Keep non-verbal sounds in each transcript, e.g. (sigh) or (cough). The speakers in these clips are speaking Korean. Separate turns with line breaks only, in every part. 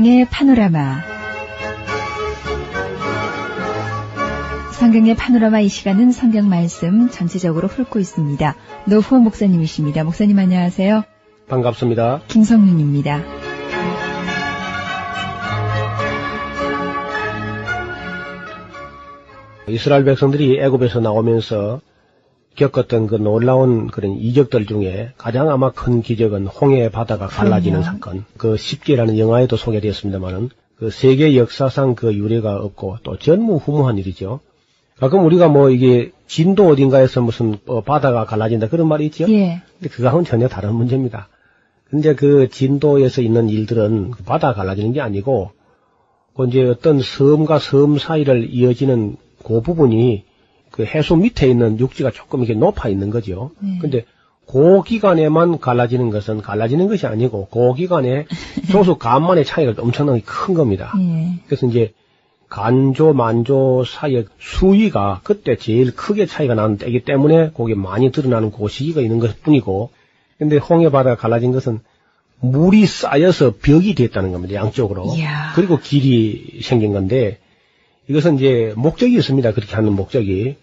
성경의 파노라마 성경의 파노라마 이 시간은 성경 말씀 전체적으로 훑고 있습니다. 노후원 목사님이십니다. 목사님 안녕하세요.
반갑습니다.
김성윤입니다.
이스라엘 백성들이 애굽에서 나오면서 겪었던 그 놀라운 그런 이적들 중에 가장 아마 큰 기적은 홍해 바다가 갈라지는
그럼요.
사건. 그 십계라는 영화에도 소개되었습니다만은 그 세계 역사상 그 유례가 없고 또 전무후무한 일이죠. 가끔 우리가 뭐 이게 진도 어딘가에서 무슨 어, 바다가 갈라진다 그런 말이 있죠.
예.
근데 그거하고는 전혀 다른 문제입니다. 근데 그 진도에서 있는 일들은 그 바다가 갈라지는 게 아니고 그 이제 어떤 섬과 섬 사이를 이어지는 그 부분이 그 해수 밑에 있는 육지가 조금 이렇게 높아 있는 거죠.
네.
근데 그 기간에만 갈라지는 것은 갈라지는 것이 아니고 그 기간에 (laughs) 소수 간만의 차이가 엄청나게 큰 겁니다.
예.
그래서 이제 간조, 만조 사이의 수위가 그때 제일 크게 차이가 나는 때이기 때문에 거기에 많이 드러나는 그 시기가 있는 것 뿐이고, 근데 홍해 바다가 갈라진 것은 물이 쌓여서 벽이 됐다는 겁니다, 양쪽으로.
이야.
그리고 길이 생긴 건데, 이것은 이제 목적이 있습니다, 그렇게 하는 목적이.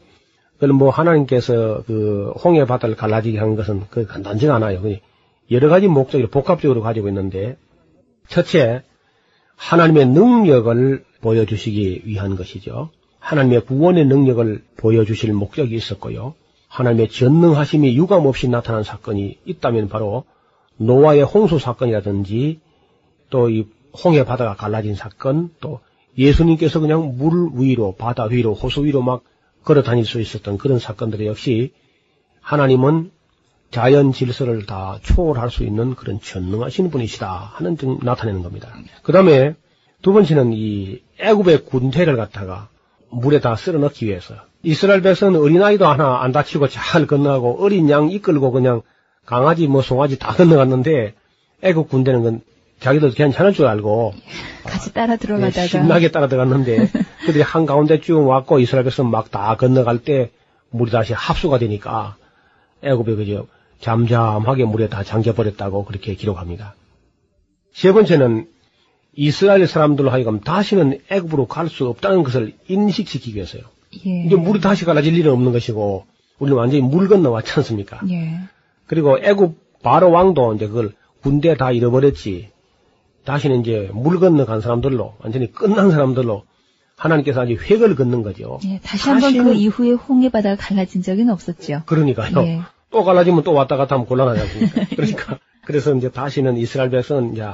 그는 뭐 하나님께서 그 홍해 바다를 갈라지게 한 것은 그 간단치 않아요. 그 여러 가지 목적을 복합적으로 가지고 있는데, 첫째, 하나님의 능력을 보여주시기 위한 것이죠. 하나님의 구원의 능력을 보여주실 목적이 있었고요. 하나님의 전능하심이 유감 없이 나타난 사건이 있다면 바로 노아의 홍수 사건이라든지 또 이 홍해 바다가 갈라진 사건 또 예수님께서 그냥 물 위로 바다 위로 호수 위로 막 걸어 다닐 수 있었던 그런 사건들 역시 하나님은 자연 질서를 다 초월할 수 있는 그런 전능하신 분이시다 하는 등 나타내는 겁니다. 그 다음에 두 번째는 이 애굽의 군대를 갖다가 물에다 쓸어 넣기 위해서 이스라엘 백성은 어린아이도 하나 안 다치고 잘 건너가고 어린 양 이끌고 그냥 강아지 뭐 송아지 다 건너갔는데 애굽 군대는 건 자기들 괜찮을 줄 알고
같이 따라
예,
들어가다가
신나게 따라 들어갔는데 그들이 한 가운데 쭉 왔고 이스라엘 백성 막 다 건너갈 때 물이 다시 합수가 되니까 애굽에 그저 잠잠하게 물에 다 잠겨 버렸다고 그렇게 기록합니다. 세 번째는 이스라엘 사람들로 하여금 다시는 애굽으로 갈 수 없다는 것을 인식시키기 위해서요.
예.
이제 물이 다시 갈라질 일은 없는 것이고 우리는 완전히 물 건너왔지 않습니까?
예.
그리고 애굽 바로 왕도 이제 그걸 군대 다 잃어버렸지. 다시는 이제 물 건너 간 사람들로 완전히 끝난 사람들로 하나님께서 아주 획을 긋는 거죠.
예. 다시 한번 그 이후에 홍해 바다가 갈라진 적은 없었죠.
그러니까요.
예.
또 갈라지면 또 왔다 갔다 하면 않습니까? (laughs) 그러니까 그래서 이제 다시는 이스라엘 백성은 이제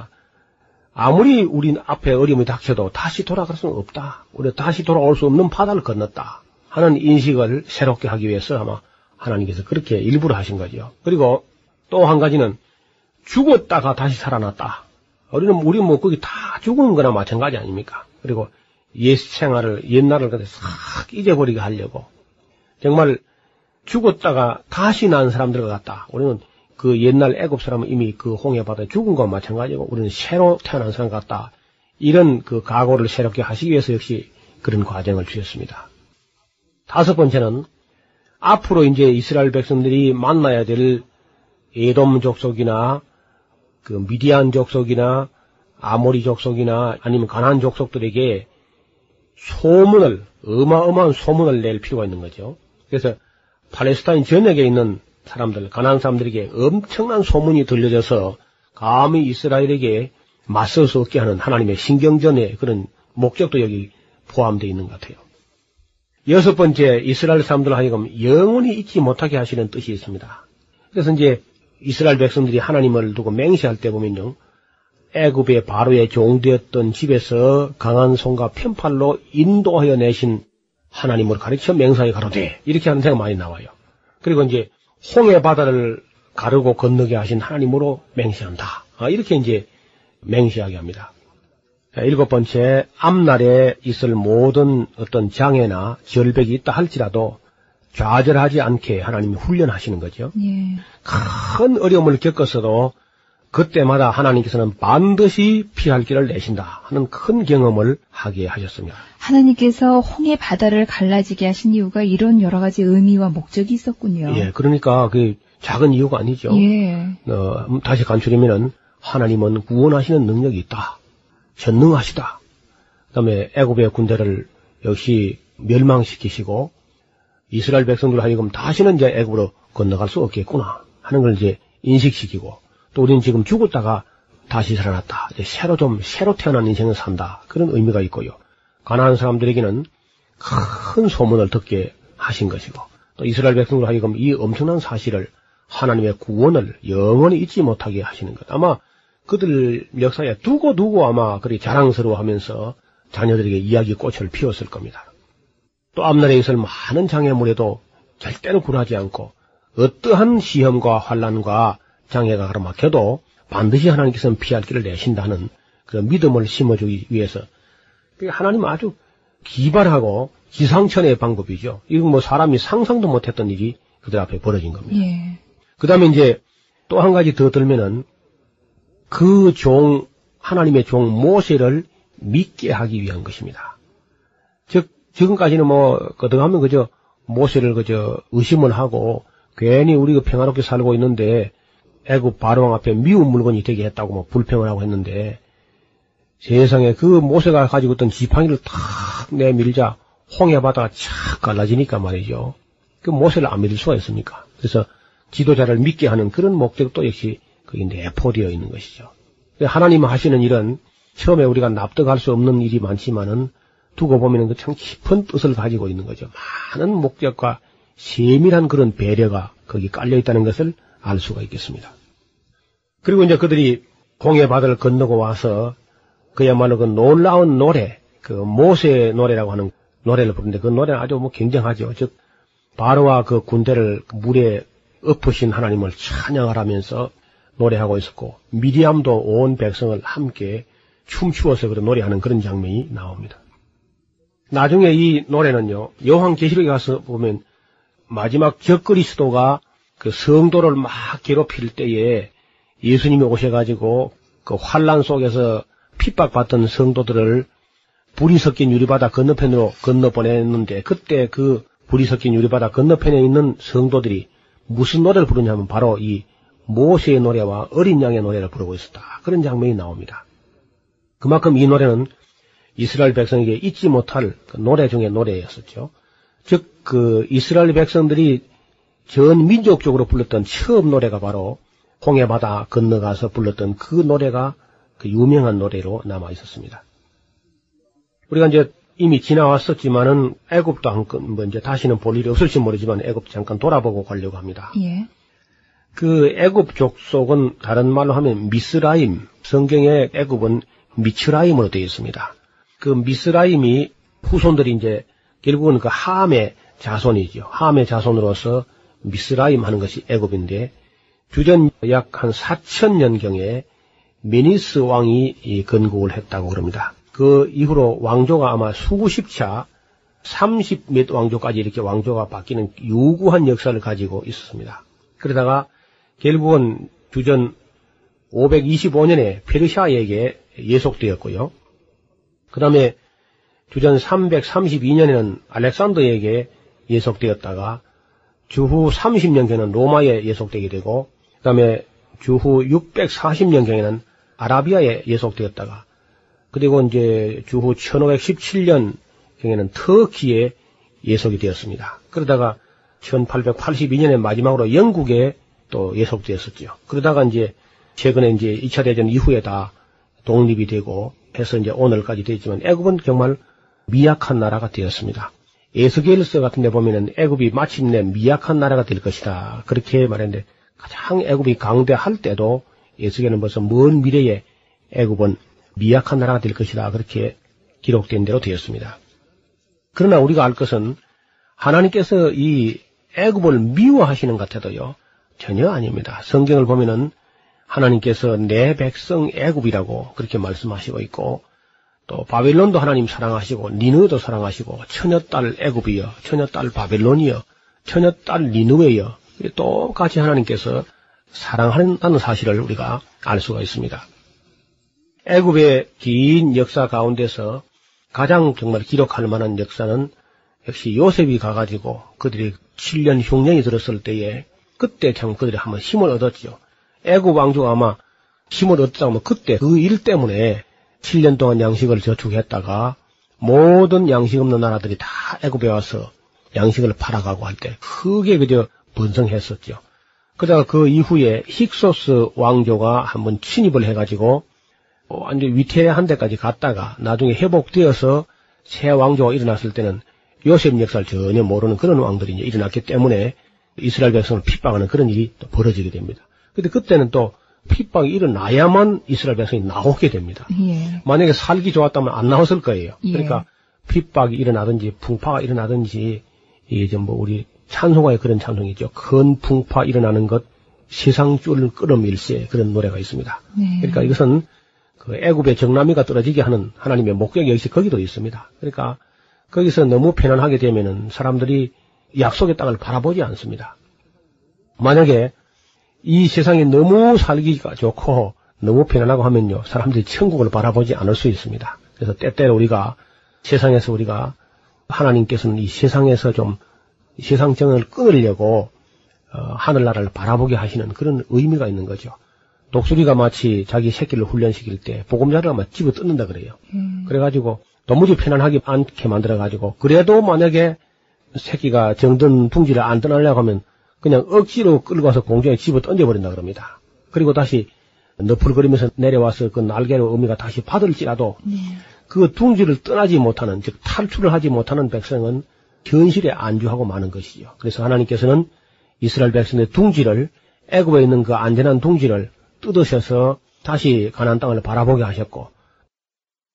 아무리 우리 앞에 어려움이 닥쳐도 다시 돌아갈 수는 없다. 우리 다시 돌아올 수 없는 바다를 건넜다. 하는 인식을 새롭게 하기 위해서 아마 하나님께서 그렇게 일부러 하신 거죠. 그리고 또 한 가지는 죽었다가 다시 살아났다. 우리는 우리 뭐 거기 다 죽은 거나 마찬가지 아닙니까? 그리고 옛 생활을 옛날을 그냥 싹 잊어버리게 하려고 정말 죽었다가 다시 난 사람들 같다. 우리는 그 옛날 애굽 사람은 이미 그 홍해 바다에 죽은 것과 마찬가지고 우리는 새로 태어난 사람 같다. 이런 그 각오를 새롭게 하시기 위해서 역시 그런 과정을 주셨습니다. 다섯 번째는 앞으로 이제 이스라엘 백성들이 만나야 될 에돔 족속이나 그 미디안 족속이나 아모리 족속이나 아니면 가나안 족속들에게 소문을 어마어마한 소문을 낼 필요가 있는 거죠. 그래서 팔레스타인 전역에 있는 사람들, 가나안 사람들에게 엄청난 소문이 들려져서 감히 이스라엘에게 맞설 수 없게 하는 하나님의 신경전의 그런 목적도 여기 포함되어 있는 것 같아요. 여섯 번째, 이스라엘 사람들 하여금 영원히 잊지 못하게 하시는 뜻이 있습니다. 그래서 이제 이스라엘 백성들이 하나님을 두고 맹세할 때 보면요. 애굽의 바로의 종되었던 집에서 강한 손과 편팔로 인도하여 내신 하나님을 가르쳐 맹사에 가로되 이렇게 하는 데가 많이 나와요. 그리고 이제 홍해 바다를 가르고 건너게 하신 하나님으로 맹세한다. 아, 이렇게 이제 맹세하게 합니다. 일곱 번째, 앞날에 있을 모든 어떤 장애나 절벽이 있다 할지라도 좌절하지 않게 하나님이 훈련하시는 거죠.
예.
큰 어려움을 겪었어도 그때마다 하나님께서는 반드시 피할 길을 내신다 하는 큰 경험을 하게 하셨습니다.
하나님께서 홍해 바다를 갈라지게 하신 이유가 이런 여러 가지 의미와 목적이 있었군요.
예, 그러니까 그 작은 이유가 아니죠.
예.
어, 다시 간추리면은 하나님은 구원하시는 능력이 있다. 전능하시다. 그다음에 애굽의 군대를 역시 멸망시키시고 이스라엘 백성들 하여금 다시는 이제 애굽으로 건너갈 수 없겠구나 하는 걸 이제 인식시키고 또 우리는 지금 죽었다가 다시 살아났다. 이제 새로 좀 새로 태어난 인생을 산다. 그런 의미가 있고요. 가난한 사람들에게는 큰 소문을 듣게 하신 것이고 또 이스라엘 백성들 하여금 이 엄청난 사실을 하나님의 구원을 영원히 잊지 못하게 하시는 것. 아마 그들 역사에 두고 두고 아마 그리 자랑스러워하면서 자녀들에게 이야기 꽃을 피웠을 겁니다. 또 앞날에 있을 많은 장애물에도 절대로 굴하지 않고 어떠한 시험과 환란과 장애가 가로막혀도 반드시 하나님께서는 피할 길을 내신다는 그런 믿음을 심어주기 위해서 하나님은 아주 기발하고 기상천외의 방법이죠. 이건 뭐 사람이 상상도 못했던 일이 그들 앞에 벌어진 겁니다.
예.
그 다음에 이제 또 한 가지 더 들면은 그 종, 하나님의 종 모세를 믿게 하기 위한 것입니다. 즉, 지금까지는 뭐, 거듭하면 그저 모세를 그저 의심을 하고 괜히 우리가 평화롭게 살고 있는데 애굽 바로왕 앞에 미운 물건이 되게 했다고 뭐 불평을 하고 했는데 세상에 그 모세가 가지고 있던 지팡이를 탁 내밀자 홍해 바다가 착 갈라지니까 말이죠. 그 모세를 안 믿을 수가 있습니까? 그래서 지도자를 믿게 하는 그런 목적도 역시 거기 내포되어 있는 것이죠. 하나님 하시는 일은 처음에 우리가 납득할 수 없는 일이 많지만은 두고 보면 그참 깊은 뜻을 가지고 있는 거죠. 많은 목적과 세밀한 그런 배려가 거기 깔려 있다는 것을 알 수가 있겠습니다. 그리고 이제 그들이 공해 바다를 건너고 와서 그야말로 그 놀라운 노래, 그 모세 노래라고 하는 노래를 부르는데 그 노래는 아주 뭐 굉장하죠. 즉 바로와 그 군대를 물에 엎으신 하나님을 찬양을 하면서 노래하고 있었고 미디암도 온 백성을 함께 춤추어서 그런 노래하는 그런 장면이 나옵니다. 나중에 이 노래는요 요한 계시록에 가서 보면 마지막 적그리스도가 그 성도를 막 괴롭힐 때에 예수님이 오셔가지고 그 환란 속에서 핍박받던 성도들을 불이 섞인 유리바다 건너편으로 건너 보냈는데 그때 그 불이 섞인 유리바다 건너편에 있는 성도들이 무슨 노래를 부르냐면 바로 이 모세의 노래와 어린 양의 노래를 부르고 있었다. 그런 장면이 나옵니다. 그만큼 이 노래는 이스라엘 백성에게 잊지 못할 그 노래 중의 노래였었죠. 즉, 그 이스라엘 백성들이 전 민족적으로 불렀던 처음 노래가 바로 홍해 바다 건너가서 불렀던 그 노래가 그 유명한 노래로 남아 있었습니다. 우리가 이제 이미 지나왔었지만은 애굽도 한건 뭐 이제 다시는 볼 일이 없을지 모르지만 애굽 잠깐 돌아보고 가려고 합니다.
예.
그 애굽 족속은 다른 말로 하면 미스라임, 성경의 애굽은 미츠라임으로 되어 있습니다. 그 미스라임이 후손들이 이제 결국은 그 함의 자손이죠. 함의 자손으로서 미스라임 하는 것이 애굽인데 주전 약 한 4천 년경에 미니스 왕이 건국을 했다고 그럽니다. 그 이후로 왕조가 아마 수구십 차 30몇 왕조까지 이렇게 왕조가 바뀌는 유구한 역사를 가지고 있었습니다. 그러다가 결국은 주전 525년에 페르시아에게 예속되었고요. 그 다음에 주전 332년에는 알렉산더에게 예속되었다가 주후 30년경에는 로마에 예속되게 되고 그 다음에 주후 640년경에는 아라비아에 예속되었다가 그리고 이제 주후 1517년경에는 터키에 예속이 되었습니다. 그러다가 1882년에 마지막으로 영국에 또 예속되었었죠. 그러다가 이제 최근에 이제 2차 대전 이후에 다 독립이 되고 해서 이제 오늘까지 되었지만 애굽은 정말 미약한 나라가 되었습니다. 에스겔서 같은 데 보면은 애굽이 마침내 미약한 나라가 될 것이다. 그렇게 말했는데 가장 애굽이 강대할 때도 에스겔은 벌써 먼 미래에 애굽은 미약한 나라가 될 것이다. 그렇게 기록된 대로 되었습니다. 그러나 우리가 알 것은 하나님께서 이 애굽을 미워하시는 것 같아도요. 전혀 아닙니다. 성경을 보면은 하나님께서 내 백성 애굽이라고 그렇게 말씀하시고 있고 또 바벨론도 하나님 사랑하시고 니누도 사랑하시고 처녀딸 애굽이여 처녀딸 바벨론이여 처녀딸 니누웨여 똑같이 하나님께서 사랑한다는 사실을 우리가 알 수가 있습니다. 애굽의 긴 역사 가운데서 가장 정말 기록할 만한 역사는 역시 요셉이 가가지고 그들이 7년 흉년이 들었을 때에 그때 참 그들이 한번 힘을 얻었죠. 애굽 왕조가 아마 힘을 얻었다고 하면 그때 그 일 때문에 7년 동안 양식을 저축했다가 모든 양식 없는 나라들이 다 애굽에 와서 양식을 팔아가고 할 때 크게 그저 번성했었죠. 그러다가 그 이후에 힉소스 왕조가 한번 침입을 해가지고 완전 위태한 데까지 갔다가 나중에 회복되어서 새 왕조가 일어났을 때는 요셉 역사를 전혀 모르는 그런 왕들이 일어났기 때문에 이스라엘 백성을 핍박하는 그런 일이 또 벌어지게 됩니다. 근데 그때는 또 핍박이 일어나야만 이스라엘 백성이 나오게 됩니다.
예.
만약에 살기 좋았다면 안 나왔을 거예요.
예.
그러니까 핍박이 일어나든지 풍파가 일어나든지 이게 좀뭐 우리 찬송가에 그런 찬송이죠. 큰 풍파 일어나는 것 세상 줄을 끌어밀세 그런 노래가 있습니다.
네.
그러니까 이것은 그 애굽의 정남이가 떨어지게 하는 하나님의 목적이 역시 거기도 있습니다. 그러니까 거기서 너무 편안하게 되면은 사람들이 약속의 땅을 바라보지 않습니다. 만약에 이 세상에 너무 살기가 좋고 너무 편안하고 하면요 사람들이 천국을 바라보지 않을 수 있습니다. 그래서 때때로 우리가 세상에서 우리가 하나님께서는 이 세상에서 좀 세상 정을 끊으려고 어, 하늘나라를 바라보게 하시는 그런 의미가 있는 거죠. 독수리가 마치 자기 새끼를 훈련시킬 때 보금자리를 막 집어 뜯는다 그래요.
음.
그래가지고 도무지 편안하게 않게 만들어가지고 그래도 만약에 새끼가 정든 둥지를 안 떠나려고 하면 그냥 억지로 끌고 와서 공중에 집어 던져버린다 그럽니다. 그리고 다시 너풀거리면서 내려와서 그 날개로 어미가 다시 받을지라도
네.
그 둥지를 떠나지 못하는 즉 탈출을 하지 못하는 백성은 현실에 안주하고 마는 것이죠. 그래서 하나님께서는 이스라엘 백성의 둥지를 애굽에 있는 그 안전한 둥지를 뜯으셔서 다시 가나안 땅을 바라보게 하셨고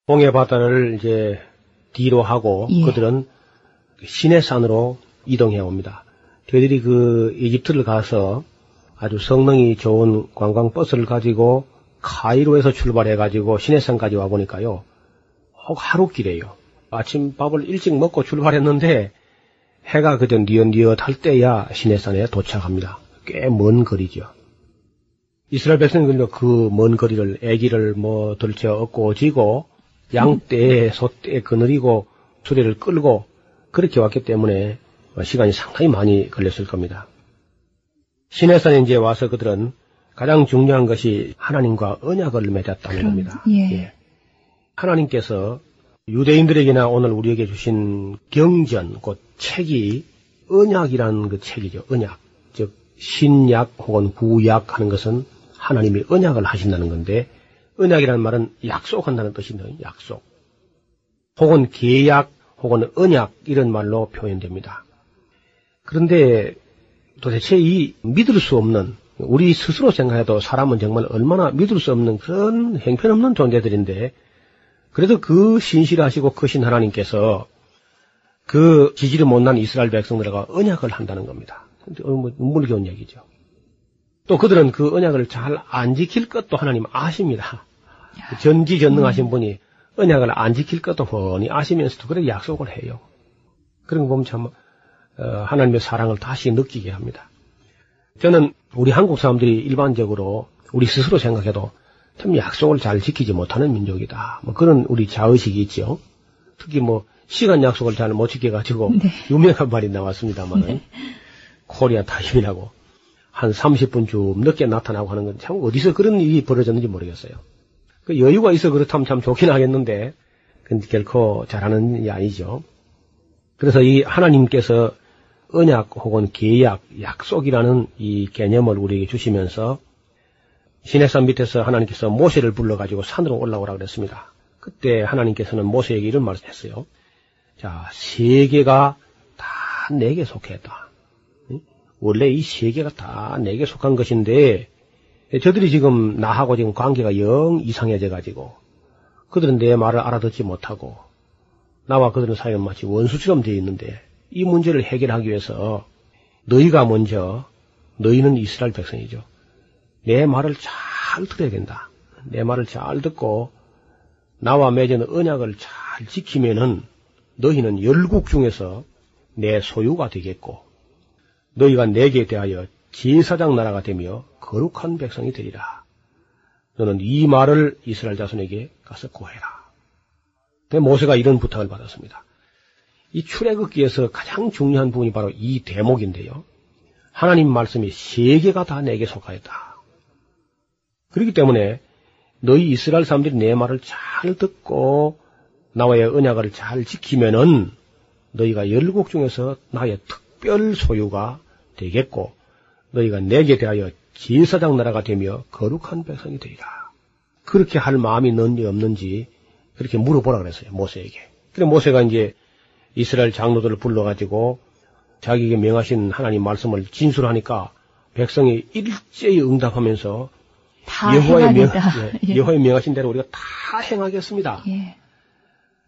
홍해 바다를 이제 뒤로 하고
예.
그들은 시내 산으로 이동해 옵니다. 저희들이 그 이집트를 가서 아주 성능이 좋은 관광 버스를 가지고 카이로에서 출발해 가지고 시내산까지 와 보니까요. 혹 하루 길이에요. 아침 밥을 일찍 먹고 출발했는데 해가 그저 뉘엿뉘엿할 때야 시내산에 도착합니다. 꽤 먼 거리죠. 이스라엘 백성들은 그 먼 거리를 애기를 뭐 들쳐 업고 지고 양떼에 소떼에 거느리고 수레를 끌고 그렇게 왔기 때문에 시간이 상당히 많이 걸렸을 겁니다. 시내산에 이제 와서 그들은 가장 중요한 것이 하나님과 언약을 맺었다는
그럼,
겁니다.
예.
하나님께서 유대인들에게나 오늘 우리에게 주신 경전, 곧 책이 언약이라는 그 책이죠. 언약. 즉, 신약 혹은 구약 하는 것은 하나님이 언약을 하신다는 건데, 언약이라는 말은 약속한다는 뜻입니다. 약속. 혹은 계약, 혹은 언약, 이런 말로 표현됩니다. 그런데 도대체 이 믿을 수 없는, 우리 스스로 생각해도 사람은 정말 얼마나 믿을 수 없는 그런 행편없는 존재들인데, 그래도 그 신실하시고 크신 하나님께서 그 지지를 못난 이스라엘 백성들과 언약을 한다는 겁니다. 뭐 눈물겨운 얘기죠. 또 그들은 그 언약을 잘 안 지킬 것도 하나님 아십니다. 전지전능하신 분이 언약을 안 지킬 것도 훤히 아시면서도 그렇게 약속을 해요. 그런 거 보면 참 어, 하나님의 사랑을 다시 느끼게 합니다. 저는 우리 한국 사람들이 일반적으로 우리 스스로 생각해도 참 약속을 잘 지키지 못하는 민족이다. 뭐 그런 우리 자의식이 있죠. 특히 뭐 시간 약속을 잘 못 지켜가지고
네. (laughs)
유명한 말이 나왔습니다만은 코리아 타임이라고 한 30분 좀 늦게 나타나고 하는 건 참 어디서 그런 일이 벌어졌는지 모르겠어요. 그 여유가 있어 그렇다면 참 좋긴 하겠는데 근데 결코 잘하는 일이 아니죠. 그래서 이 하나님께서 언약 혹은 계약, 약속이라는 이 개념을 우리에게 주시면서 시내산 밑에서 하나님께서 모세를 불러가지고 산으로 올라오라 그랬습니다. 그때 하나님께서는 모세에게 이런 말을 했어요. 자, 세계가 다 내게 속했다. 응? 원래 이 세계가 다 내게 속한 것인데, 저들이 지금 나하고 지금 관계가 영 이상해져 가지고, 그들은 내 말을 알아듣지 못하고, 나와 그들은 사이는 마치 원수처럼 되어 있는데, 이 문제를 해결하기 위해서 너희가 먼저 너희는 이스라엘 백성이죠. 내 말을 잘 들어야 된다. 내 말을 잘 듣고 나와 맺은 언약을 잘 지키면은 너희는 열국 중에서 내 소유가 되겠고 너희가 내게 대하여 제사장 나라가 되며 거룩한 백성이 되리라. 너는 이 말을 이스라엘 자손에게 가서 고해라. 모세가 이런 부탁을 받았습니다. 이 출애굽기에서 가장 중요한 부분이 바로 이 대목인데요. 하나님 말씀이 세 개가 다 내게 속하였다. 그렇기 때문에 너희 이스라엘 사람들이 내 말을 잘 듣고 나와의 언약을 잘 지키면은 너희가 열국 중에서 나의 특별 소유가 되겠고 너희가 내게 대하여 제사장 나라가 되며 거룩한 백성이 되리라. 그렇게 할 마음이 있는지 없는지 그렇게 물어보라 그랬어요 모세에게. 그래 모세가 이제 이스라엘 장로들을 불러가지고 자기에게 명하신 하나님 말씀을 진술하니까 백성이 일제히 응답하면서
여호와의 명, (laughs)
예, 여호와의 명하신 대로 우리가 다 행하겠습니다.
예.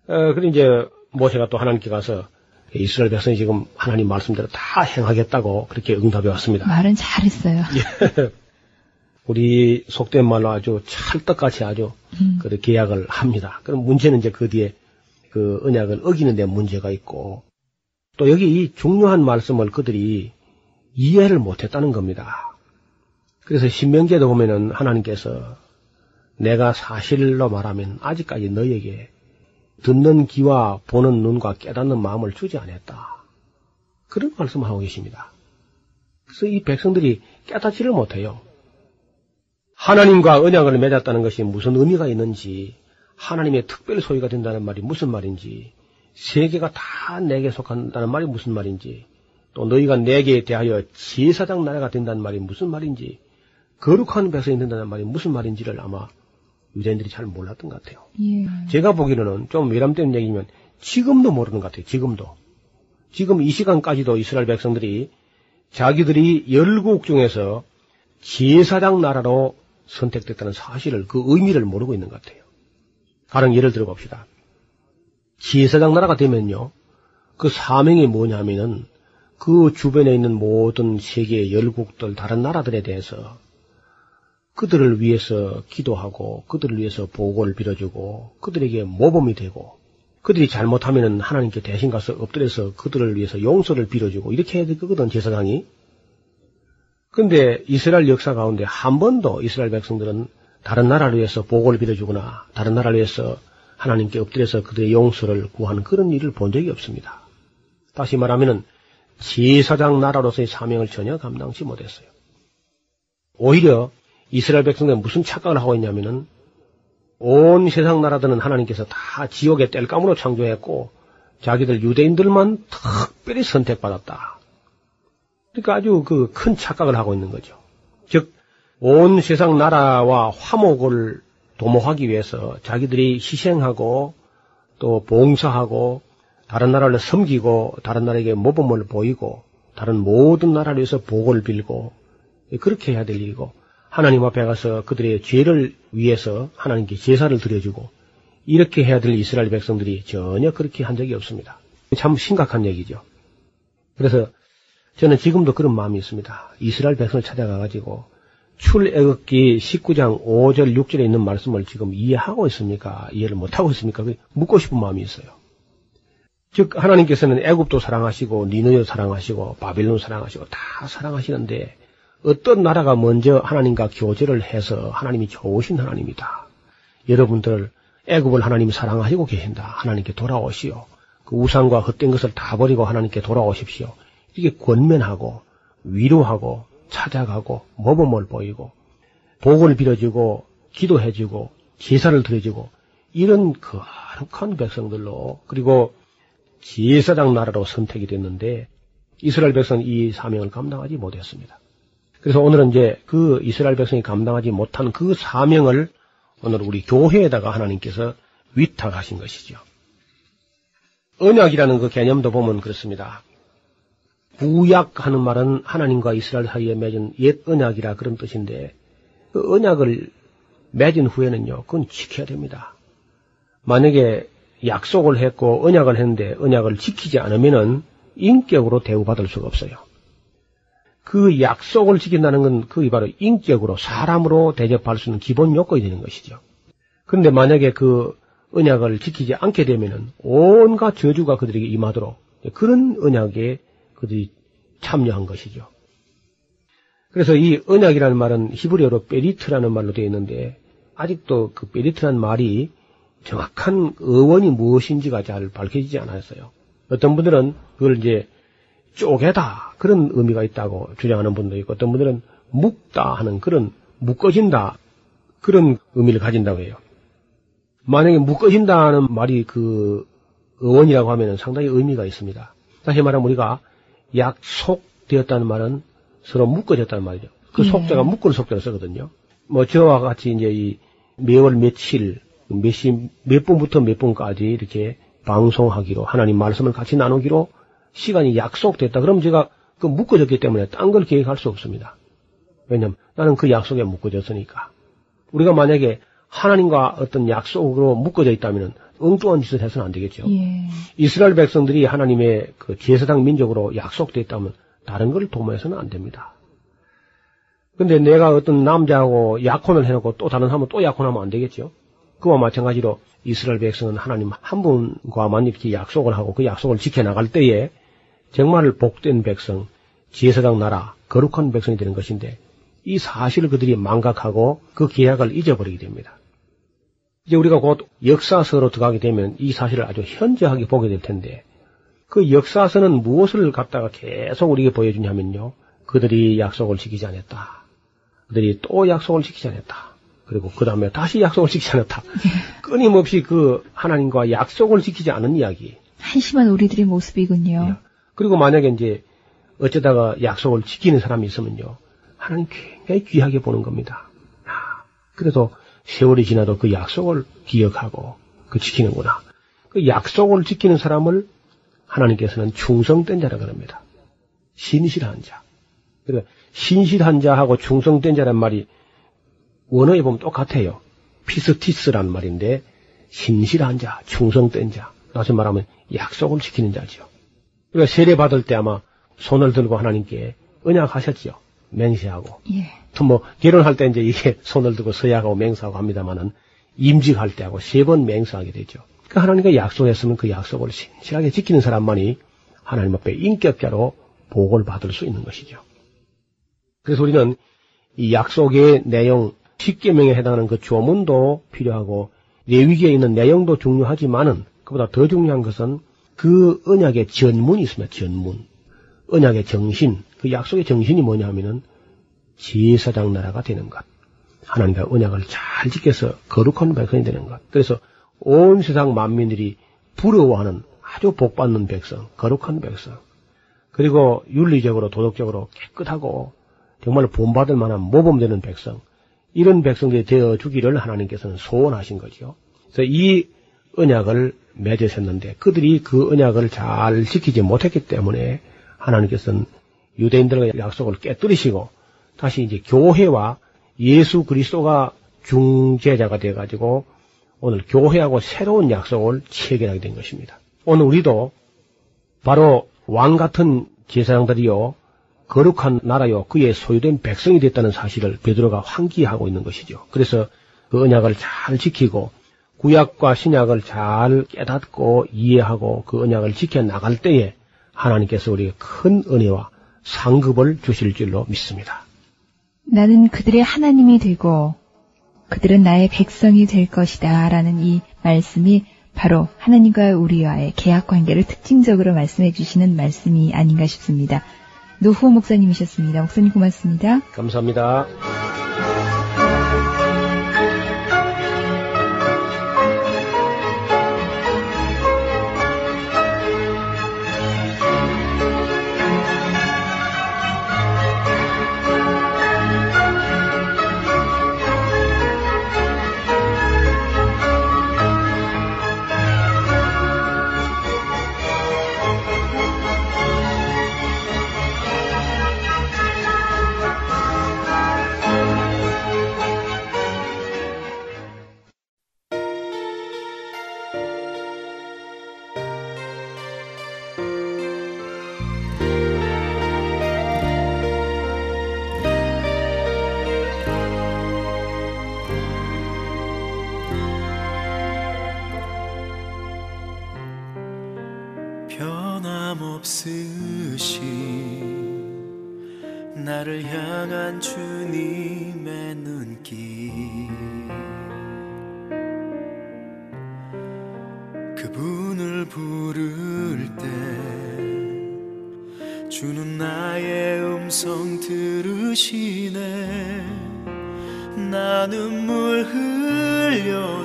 어, 그리고 이제 모세가 또 하나님께 가서 이스라엘 백성이 지금 하나님 말씀대로 다 행하겠다고 그렇게 응답해 왔습니다.
말은 잘했어요.
예. (laughs) 우리 속된 말로 아주 찰떡같이 아주 음. 그 계약을 합니다. 그럼 문제는 이제 그 뒤에 그 언약을 어기는 데 문제가 있고 또 여기 이 중요한 말씀을 그들이 이해를 못했다는 겁니다. 그래서 신명제도 보면은 하나님께서 내가 사실로 말하면 아직까지 너에게 듣는 귀와 보는 눈과 깨닫는 마음을 주지 않았다. 그런 말씀을 하고 계십니다. 그래서 이 백성들이 깨닫지를 못해요. 하나님과 언약을 맺었다는 것이 무슨 의미가 있는지, 하나님의 특별 소유가 된다는 말이 무슨 말인지, 세계가 다 내게 속한다는 말이 무슨 말인지, 또 너희가 내게 대하여 제사장 나라가 된다는 말이 무슨 말인지, 거룩한 백성이 된다는 말이 무슨 말인지를 아마 유대인들이 잘 몰랐던 것 같아요.
예.
제가 보기로는 좀 외람된 얘기면 지금도 모르는 것 같아요. 지금도. 지금 이 시간까지도 이스라엘 백성들이 자기들이 열국 중에서 제사장 나라로 선택됐다는 사실을 그 의미를 모르고 있는 것 같아요. 가령 예를 들어 봅시다. 제사장 나라가 되면요. 그 사명이 뭐냐면은 그 주변에 있는 모든 세계의 열국들 다른 나라들에 대해서 그들을 위해서 기도하고 그들을 위해서 보고를 빌어주고 그들에게 모범이 되고 그들이 잘못하면 하나님께 대신 가서 엎드려서 그들을 위해서 용서를 빌어주고 이렇게 해야 되거든 제사장이 근데 이스라엘 역사 가운데 한 번도 이스라엘 백성들은 다른 나라를 위해서 보고를 빌어주거나 다른 나라를 위해서 하나님께 엎드려서 그들의 용서를 구하는 그런 일을 본 적이 없습니다. 다시 말하면 제사장 나라로서의 사명을 전혀 감당치 못했어요. 오히려 이스라엘 백성들은 무슨 착각을 하고 있냐면은 온 세상 나라들은 하나님께서 다 지옥의 뗄감으로 창조했고 자기들 유대인들만 특별히 선택받았다. 그러니까 아주 그 큰 착각을 하고 있는 거죠. 즉, 온 세상 나라와 화목을 도모하기 위해서 자기들이 희생하고 또 봉사하고 다른 나라를 섬기고 다른 나라에게 모범을 보이고 다른 모든 나라를 위해서 복을 빌고 그렇게 해야 될 일이고 하나님 앞에 가서 그들의 죄를 위해서 하나님께 제사를 드려주고 이렇게 해야 될 이스라엘 백성들이 전혀 그렇게 한 적이 없습니다. 참 심각한 얘기죠. 그래서 저는 지금도 그런 마음이 있습니다. 이스라엘 백성을 찾아가가지고 출애굽기 19장 5절 6절에 있는 말씀을 지금 이해하고 있습니까? 이해를 못하고 있습니까? 묻고 싶은 마음이 있어요. 즉 하나님께서는 애굽도 사랑하시고 니느도 사랑하시고 바빌론 사랑하시고 다 사랑하시는데 어떤 나라가 먼저 하나님과 교제를 해서 하나님이 좋으신 하나님이다. 여러분들 애굽을 하나님이 사랑하시고 계신다. 하나님께 돌아오시오. 그 우상과 헛된 것을 다 버리고 하나님께 돌아오십시오. 이게 권면하고 위로하고 찾아가고 모범을 보이고 복을 빌어주고 기도해주고 제사를 드려주고 이런 거룩한 백성들로 그리고 제사장 나라로 선택이 됐는데 이스라엘 백성은 이 사명을 감당하지 못했습니다. 그래서 오늘은 이제 그 이스라엘 백성이 감당하지 못한 그 사명을 오늘 우리 교회에다가 하나님께서 위탁하신 것이죠. 언약이라는 그 개념도 보면 그렇습니다. 구약하는 말은 하나님과 이스라엘 사이에 맺은 옛 언약이라 그런 뜻인데 그 언약을 맺은 후에는요, 그건 지켜야 됩니다. 만약에 약속을 했고 언약을 했는데 언약을 지키지 않으면은 인격으로 대우받을 수가 없어요. 그 약속을 지킨다는 건 그게 바로 인격으로 사람으로 대접할 수 있는 기본 요건이 되는 것이죠. 그런데 만약에 그 언약을 지키지 않게 되면은 온갖 저주가 그들에게 임하도록 그런 언약에 그들이 참여한 것이죠. 그래서 이 언약이라는 말은 히브리어로 베리트라는 말로 되어 있는데 아직도 그 베리트라는 말이 정확한 어원이 무엇인지가 잘 밝혀지지 않았어요. 어떤 분들은 그걸 이제 쪼개다 그런 의미가 있다고 주장하는 분도 있고 어떤 분들은 묶다 하는 그런 묶어진다 그런 의미를 가진다고 해요. 만약에 묶어진다는 말이 그 어원이라고 하면 상당히 의미가 있습니다. 다시 말하면 우리가 약속되었다는 말은 서로 묶어졌다는 말이죠. 그
네.
속자가 묶은 속자를 쓰거든요. 뭐 저와 같이 이제 이 매월 며칠 몇 시 몇 분부터 몇 분까지 이렇게 방송하기로 하나님 말씀을 같이 나누기로 시간이 약속됐다. 그럼 제가 그 묶어졌기 때문에 딴 걸 계획할 수 없습니다. 왜냐면 나는 그 약속에 묶어졌으니까. 우리가 만약에 하나님과 어떤 약속으로 묶어져 있다면 엉뚱한 짓을 해서는 안 되겠죠.
예.
이스라엘 백성들이 하나님의 그 제사장 민족으로 약속돼 있다면 다른 걸 도모해서는 안 됩니다. 근데 내가 어떤 남자하고 약혼을 해놓고 또 다른 사람은 또 약혼하면 안 되겠죠. 그와 마찬가지로 이스라엘 백성은 하나님 한 분과만 이렇게 약속을 하고 그 약속을 지켜나갈 때에 정말 복된 백성, 제사장 나라, 거룩한 백성이 되는 것인데 이 사실을 그들이 망각하고 그 계약을 잊어버리게 됩니다. 이제 우리가 곧 역사서로 들어가게 되면 이 사실을 아주 현저하게 보게 될 텐데 그 역사서는 무엇을 갖다가 계속 우리에게 보여주냐면요. 그들이 약속을 지키지 않았다. 그들이 또 약속을 지키지 않았다. 그리고 그 다음에 다시 약속을 지키지 않았다. (laughs) 끊임없이 그 하나님과 약속을 지키지 않은 이야기.
한심한 우리들의 모습이군요.
예. 그리고 만약에 이제 어쩌다가 약속을 지키는 사람이 있으면요. 하나님 굉장히 귀하게 보는 겁니다. 아, 그래서 세월이 지나도 그 약속을 기억하고 그 지키는구나. 그 약속을 지키는 사람을 하나님께서는 충성된 자라 그럽니다. 신실한 자. 그러니까 신실한 자하고 충성된 자란 말이 원어에 보면 똑같아요. 피스티스란 말인데 신실한 자, 충성된 자. 다시 말하면 약속을 지키는 자죠. 그러니까 세례 받을 때 아마 손을 들고 하나님께 언약하셨죠. 맹세하고.
예.
또 뭐 결혼할 때 이제 이게 (laughs) 손을 들고 서약하고 맹세하고 합니다만은 임직할 때 하고 세 번 맹세하게 되죠. 그 하나님과 약속했으면 그 약속을 신실하게 지키는 사람만이 하나님 앞에 인격자로 복을 받을 수 있는 것이죠. 그래서 우리는 이 약속의 내용, 십계명에 해당하는 그 조문도 필요하고 레위기에 있는 내용도 중요하지만은 그보다 더 중요한 것은 그 언약의 전문이 있습니다. 전문. 언약의 정신, 그 약속의 정신이 뭐냐 하면은 제사장 나라가 되는 것. 하나님과 언약을 잘 지켜서 거룩한 백성이 되는 것. 그래서 온 세상 만민들이 부러워하는 아주 복받는 백성, 거룩한 백성. 그리고 윤리적으로 도덕적으로 깨끗하고 정말 본받을 만한 모범되는 백성. 이런 백성들이 되어 주기를 하나님께서는 소원하신 거죠. 그래서 이 언약을 맺으셨는데 그들이 그 언약을 잘 지키지 못했기 때문에 하나님께서는 유대인들의 약속을 깨뜨리시고 다시 이제 교회와 예수 그리스도가 중재자가 돼가지고 오늘 교회하고 새로운 약속을 체결하게 된 것입니다. 오늘 우리도 바로 왕 같은 제사장들이요 거룩한 나라요 그의 소유된 백성이 됐다는 사실을 베드로가 환기하고 있는 것이죠. 그래서 그 언약을 잘 지키고 구약과 신약을 잘 깨닫고 이해하고 그 언약을 지켜 나갈 때에 하나님께서 우리에게 큰 은혜와 상급을 주실 줄로 믿습니다.
나는 그들의 하나님이 되고 그들은 나의 백성이 될 것이다. 라는 이 말씀이 바로 하나님과 우리와의 계약 관계를 특징적으로 말씀해 주시는 말씀이 아닌가 싶습니다. 노후호 목사님이셨습니다. 목사님 고맙습니다.
감사합니다.
주님의 눈길. 그분을 부를 때 주는 나의 음성 들으시네. 나 눈물 흘려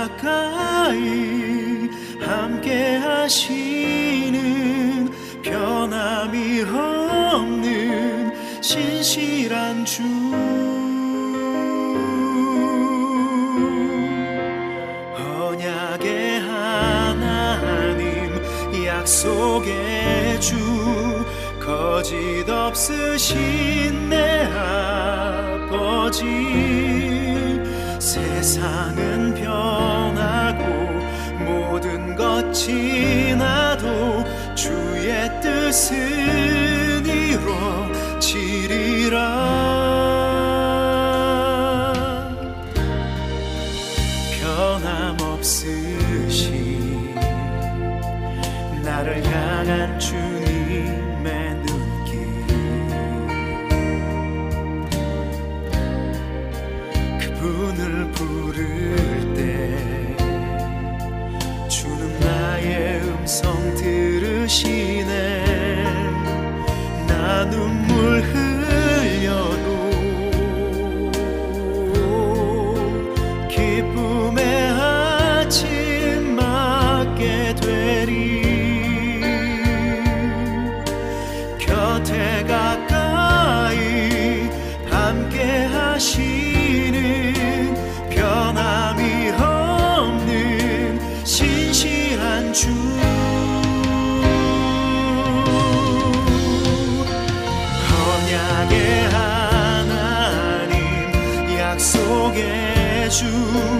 가까이 함께 하시는 변함이 없는 신실한 주. 언약의 하나님 약속의 주 거짓 없으신 내 아버지 세상은 지나도 주의 뜻을 shoes.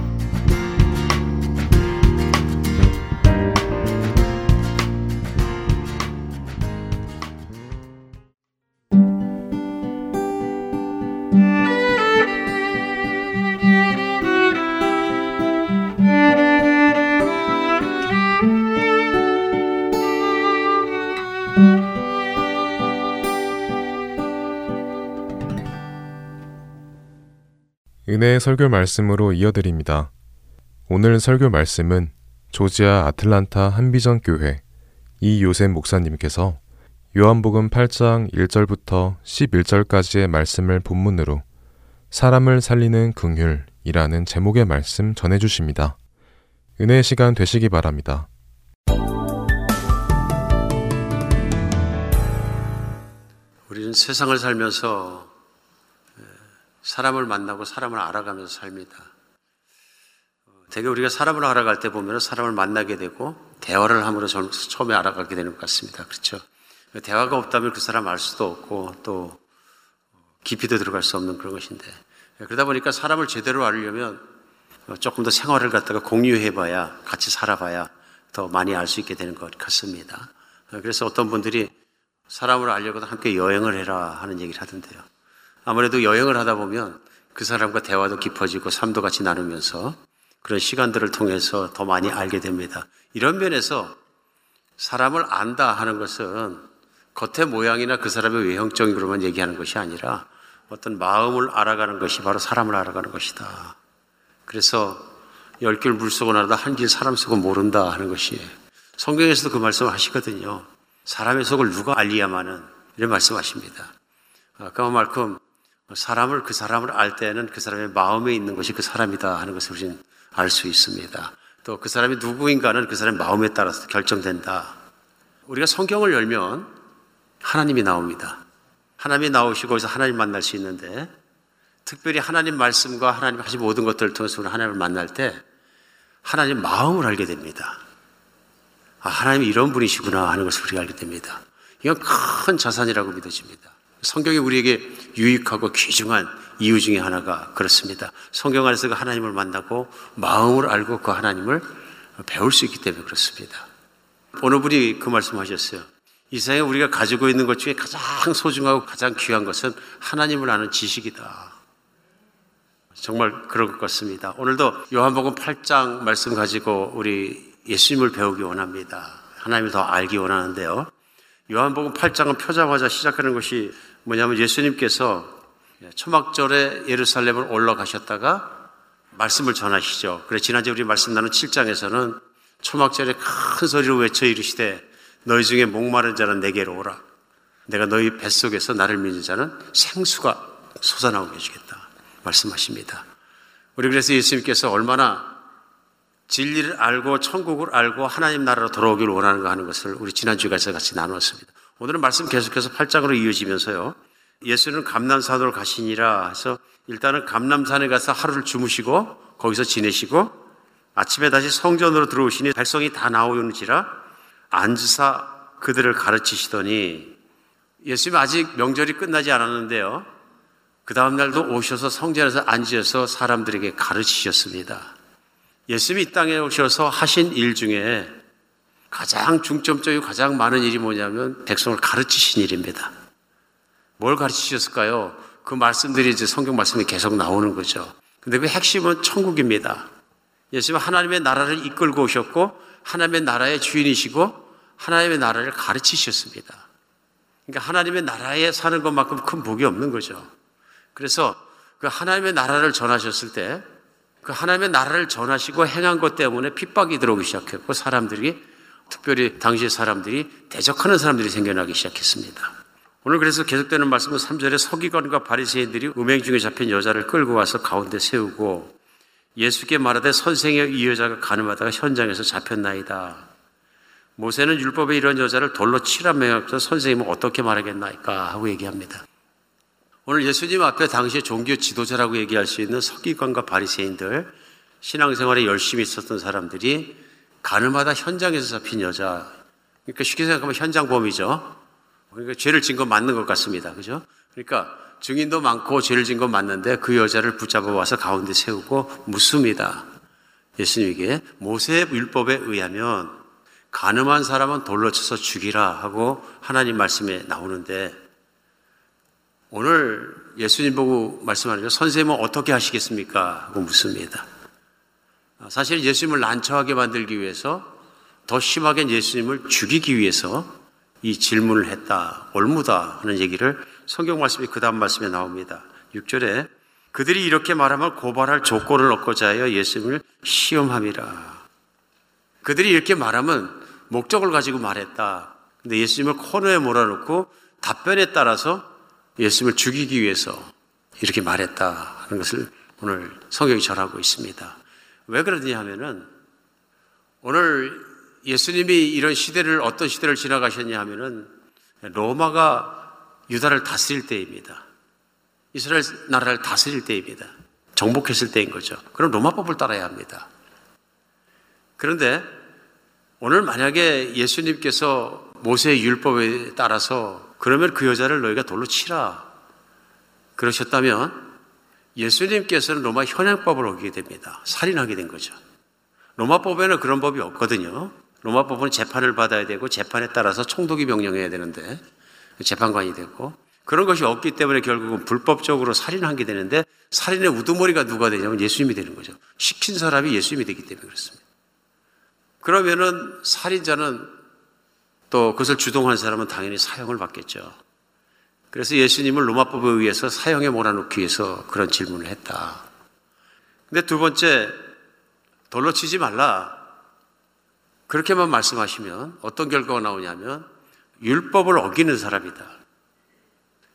은혜의 설교 말씀으로 이어드립니다. 오늘 설교 말씀은 조지아 아틀란타 한비전 교회 이요셉 목사님께서 요한복음 8장 1절부터 11절까지의 말씀을 본문으로 사람을 살리는 긍휼이라는 제목의 말씀 전해 주십니다. 은혜의 시간 되시기 바랍니다.
우리는 세상을 살면서 사람을 만나고 사람을 알아가면서 삽니다. 대개 우리가 사람을 알아갈 때 보면 사람을 만나게 되고 대화를 함으로 처음에 알아가게 되는 것 같습니다. 그렇죠? 대화가 없다면 그 사람 알 수도 없고 또 깊이도 들어갈 수 없는 그런 것인데 그러다 보니까 사람을 제대로 알려면 조금 더 생활을 갖다가 공유해봐야 같이 살아봐야 더 많이 알 수 있게 되는 것 같습니다. 그래서 어떤 분들이 사람을 알려고 함께 여행을 해라 하는 얘기를 하던데요. 아무래도 여행을 하다 보면 그 사람과 대화도 깊어지고 삶도 같이 나누면서 그런 시간들을 통해서 더 많이 알게 됩니다. 이런 면에서 사람을 안다 하는 것은 겉의 모양이나 그 사람의 외형적으로만 얘기하는 것이 아니라 어떤 마음을 알아가는 것이 바로 사람을 알아가는 것이다. 그래서 열 길 물속은 알다 한 길 사람 속은 모른다 하는 것이 성경에서도 그 말씀을 하시거든요. 사람의 속을 누가 알리야마는 이런 말씀하십니다. 아, 그만큼 사람을 그 사람을 알 때는 그 사람의 마음에 있는 것이 그 사람이다 하는 것을 우리는 알 수 있습니다. 또 그 사람이 누구인가는 그 사람의 마음에 따라서 결정된다. 우리가 성경을 열면 하나님이 나옵니다. 하나님이 나오시고 거기서 하나님 만날 수 있는데 특별히 하나님 말씀과 하나님 하신 모든 것들을 통해서 하나님을 만날 때 하나님 마음을 알게 됩니다. 아, 하나님이 이런 분이시구나 하는 것을 우리가 알게 됩니다. 이건 큰 자산이라고 믿어집니다. 성경이 우리에게 유익하고 귀중한 이유 중에 하나가 그렇습니다. 성경 안에서 그 하나님을 만나고 마음을 알고 그 하나님을 배울 수 있기 때문에 그렇습니다. 어느 분이 그 말씀하셨어요. 이 세상에 우리가 가지고 있는 것 중에 가장 소중하고 가장 귀한 것은 하나님을 아는 지식이다. 정말 그럴 것 같습니다. 오늘도 요한복음 8장 말씀 가지고 우리 예수님을 배우기 원합니다. 하나님을 더 알기 원하는데요. 요한복음 8장은 펴자마자 시작하는 것이 뭐냐면 예수님께서 초막절에 예루살렘을 올라가셨다가 말씀을 전하시죠. 그래 지난주에 우리 말씀 나눈 7장에서는 초막절에 큰 소리로 외쳐 이르시되 너희 중에 목마른 자는 내게로 오라. 내가 너희 뱃속에서 나를 믿는 자는 생수가 솟아나오게 해주겠다. 말씀하십니다. 우리 그래서 예수님께서 얼마나 진리를 알고 천국을 알고 하나님 나라로 돌아오기를 원하는가 하는 것을 우리 지난주에 같이 나누었습니다. 오늘은 말씀 계속해서 8장으로 이어지면서요. 예수는 감남산으로 가시니라 해서 일단은 감남산에 가서 하루를 주무시고 거기서 지내시고 아침에 다시 성전으로 들어오시니 백성이 다 나오는지라 앉으사 그들을 가르치시더니 예수님 아직 명절이 끝나지 않았는데요. 그 다음날도 오셔서 성전에서 앉으셔서 사람들에게 가르치셨습니다. 예수님이 이 땅에 오셔서 하신 일 중에 가장 중점적이고 가장 많은 일이 뭐냐면 백성을 가르치신 일입니다. 뭘 가르치셨을까요? 그 말씀들이 이제 성경 말씀이 계속 나오는 거죠. 근데 그 핵심은 천국입니다. 예수님은 하나님의 나라를 이끌고 오셨고 하나님의 나라의 주인이시고 하나님의 나라를 가르치셨습니다. 그러니까 하나님의 나라에 사는 것만큼 큰 복이 없는 거죠. 그래서 그 하나님의 나라를 전하셨을 때 그 하나님의 나라를 전하시고 행한 것 때문에 핍박이 들어오기 시작했고 사람들이 특별히 당시의 사람들이 대적하는 사람들이 생겨나기 시작했습니다. 오늘 그래서 계속되는 말씀은 3절에 서기관과 바리새인들이 음행 중에 잡힌 여자를 끌고 와서 가운데 세우고 예수께 말하되 선생여 이 여자가 가늠하다가 현장에서 잡혔나이다. 모세는 율법에 이런 여자를 돌로 치라 명하서 선생님은 어떻게 말하겠나이까 하고 얘기합니다. 오늘 예수님 앞에 당시에 종교 지도자라고 얘기할 수 있는 서기관과 바리새인들 신앙생활에 열심히 있었던 사람들이 가늠하다 현장에서 잡힌 여자 그러니까 쉽게 생각하면 현장범이죠. 그러니까 죄를 진 건 맞는 것 같습니다. 그죠? 그러니까 증인도 많고 죄를 진 건 맞는데 그 여자를 붙잡아 와서 가운데 세우고 묻습니다. 예수님에게 모세 율법에 의하면 가늠한 사람은 돌로 쳐서 죽이라 하고 하나님 말씀에 나오는데 오늘 예수님 보고 말씀하는 선생님은 어떻게 하시겠습니까? 하고 묻습니다. 사실 예수님을 난처하게 만들기 위해서 더 심하게 예수님을 죽이기 위해서 이 질문을 했다. 올무다 하는 얘기를 성경 말씀이 그 다음 말씀에 나옵니다. 6절에 그들이 이렇게 말하면 고발할 조건을 얻고자 하여 예수님을 시험함이라. 그들이 이렇게 말하면 목적을 가지고 말했다. 근데 예수님을 코너에 몰아놓고 답변에 따라서 예수님을 죽이기 위해서 이렇게 말했다 하는 것을 오늘 성경이 전하고 있습니다. 왜 그러냐 하면은 오늘 예수님이 이런 시대를 어떤 시대를 지나가셨냐 하면은 로마가 유다를 다스릴 때입니다. 이스라엘 나라를 다스릴 때입니다. 정복했을 때인 거죠. 그럼 로마법을 따라야 합니다. 그런데 오늘 만약에 예수님께서 모세의 율법에 따라서 그러면 그 여자를 너희가 돌로 치라. 그러셨다면 예수님께서는 로마 현행법을 어기게 됩니다. 살인하게 된 거죠. 로마법에는 그런 법이 없거든요. 로마법은 재판을 받아야 되고 재판에 따라서 총독이 명령해야 되는데 재판관이 되고 그런 것이 없기 때문에 결국은 불법적으로 살인한 게 되는데 살인의 우두머리가 누가 되냐면 예수님이 되는 거죠. 시킨 사람이 예수님이 되기 때문에 그렇습니다. 그러면은 살인자는 또 그것을 주동한 사람은 당연히 사형을 받겠죠. 그래서 예수님을 로마법에 의해서 사형에 몰아넣기 위해서 그런 질문을 했다. 근데 두 번째, 돌로 치지 말라. 그렇게만 말씀하시면 어떤 결과가 나오냐면 율법을 어기는 사람이다.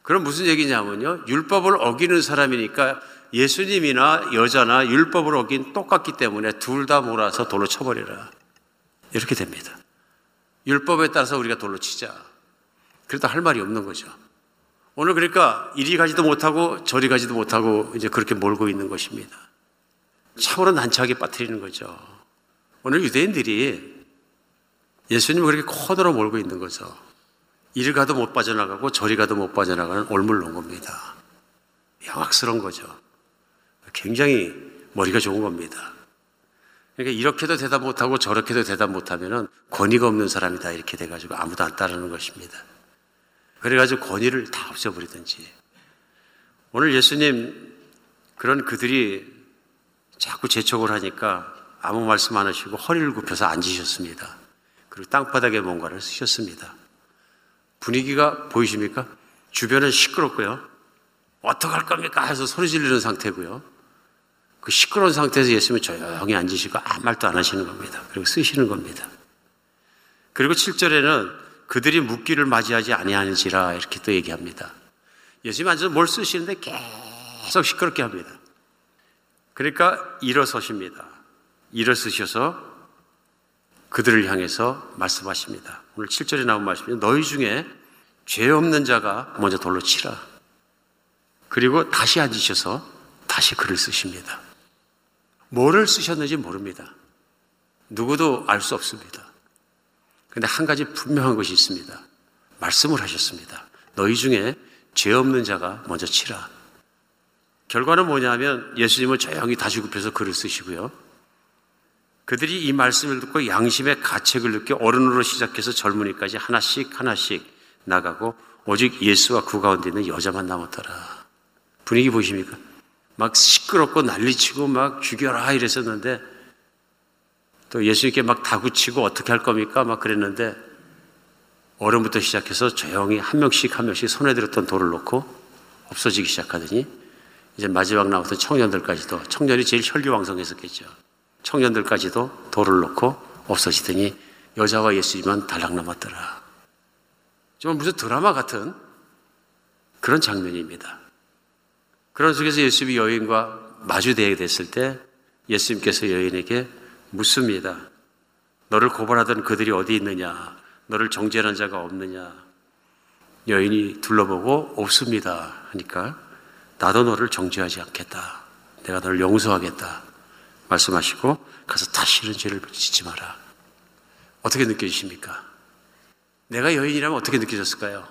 그럼 무슨 얘기냐면요. 율법을 어기는 사람이니까 예수님이나 여자나 율법을 어긴 똑같기 때문에 둘 다 몰아서 돌로 쳐버리라. 이렇게 됩니다. 율법에 따라서 우리가 돌로 치자. 그래도 할 말이 없는 거죠. 오늘 그러니까 이리 가지도 못하고 저리 가지도 못하고 이제 그렇게 몰고 있는 것입니다. 참으로 난처하게 빠뜨리는 거죠. 오늘 유대인들이 예수님을 그렇게 코너로 몰고 있는 거죠. 이리 가도 못 빠져나가고 저리 가도 못 빠져나가는 올물 놓은 겁니다. 영악스러운 거죠. 굉장히 머리가 좋은 겁니다. 그러니까 이렇게도 대답 못하고 저렇게도 대답 못하면은 권위가 없는 사람이다 이렇게 돼가지고 아무도 안 따르는 것입니다. 그래가지고 권위를 다 없애버리든지. 오늘 예수님 그런 그들이 자꾸 재촉을 하니까 아무 말씀 안 하시고 허리를 굽혀서 앉으셨습니다. 그리고 땅바닥에 뭔가를 쓰셨습니다. 분위기가 보이십니까? 주변은 시끄럽고요. 어떡할 겁니까? 해서 소리 지르는 상태고요. 그 시끄러운 상태에서 예수님은 조용히 앉으시고 아무 말도 안 하시는 겁니다. 그리고 쓰시는 겁니다. 그리고 7절에는 그들이 묵기를 맞이하지 아니하는지라 이렇게 또 얘기합니다. 예수님 앉아서 뭘 쓰시는데 계속 시끄럽게 합니다. 그러니까 일어서십니다. 일어서셔서 그들을 향해서 말씀하십니다. 오늘 7절에 나온 말씀이 너희 중에 죄 없는 자가 먼저 돌로 치라. 그리고 다시 앉으셔서 다시 글을 쓰십니다. 뭐를 쓰셨는지 모릅니다. 누구도 알 수 없습니다. 근데 한 가지 분명한 것이 있습니다. 말씀을 하셨습니다. 너희 중에 죄 없는 자가 먼저 치라. 결과는 뭐냐면 예수님을 조용히 다시 굽혀서 글을 쓰시고요. 그들이 이 말씀을 듣고 양심의 가책을 느껴 어른으로 시작해서 젊은이까지 하나씩 하나씩 나가고 오직 예수와 그 가운데 있는 여자만 남았더라. 분위기 보십니까? 막 시끄럽고 난리치고 막 죽여라 이랬었는데 또 예수님께 막 다구치고 어떻게 할 겁니까? 막 그랬는데 어른부터 시작해서 조용히 한 명씩 한 명씩 손에 들었던 돌을 놓고 없어지기 시작하더니 이제 마지막 나왔던 청년들까지도 청년이 제일 혈기왕성했었겠죠. 청년들까지도 돌을 놓고 없어지더니 여자와 예수님만 달랑 남았더라. 좀 무슨 드라마 같은 그런 장면입니다. 그런 속에서 예수님이 여인과 마주대게 됐을 때 예수님께서 여인에게 묻습니다. 너를 고발하던 그들이 어디 있느냐? 너를 정죄하는 자가 없느냐? 여인이 둘러보고 없습니다. 하니까 나도 너를 정죄하지 않겠다. 내가 너를 용서하겠다. 말씀하시고 가서 다시는 죄를 짓지 마라. 어떻게 느껴지십니까? 내가 여인이라면 어떻게 느껴졌을까요?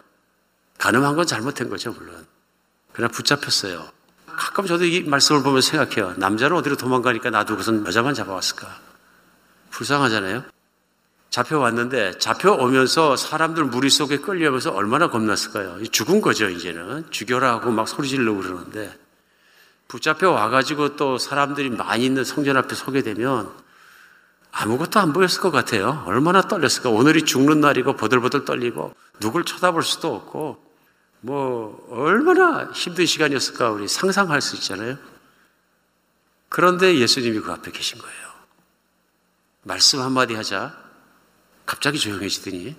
가늠한 건 잘못된 거죠, 물론. 그냥 붙잡혔어요. 가끔 저도 이 말씀을 보면 생각해요. 남자는 어디로 도망가니까 나도 그것은 여자만 잡아왔을까? 불쌍하잖아요? 잡혀왔는데 잡혀오면서 사람들 무리 속에 끌려면서 얼마나 겁났을까요? 죽은 거죠, 이제는. 죽여라 하고 막 소리 지르고 그러는데 붙잡혀 와가지고 또 사람들이 많이 있는 성전 앞에 서게 되면 아무것도 안 보였을 것 같아요. 얼마나 떨렸을까. 오늘이 죽는 날이고 버들버들 떨리고 누굴 쳐다볼 수도 없고 뭐 얼마나 힘든 시간이었을까 우리 상상할 수 있잖아요. 그런데 예수님이 그 앞에 계신 거예요. 말씀 한마디 하자 갑자기 조용해지더니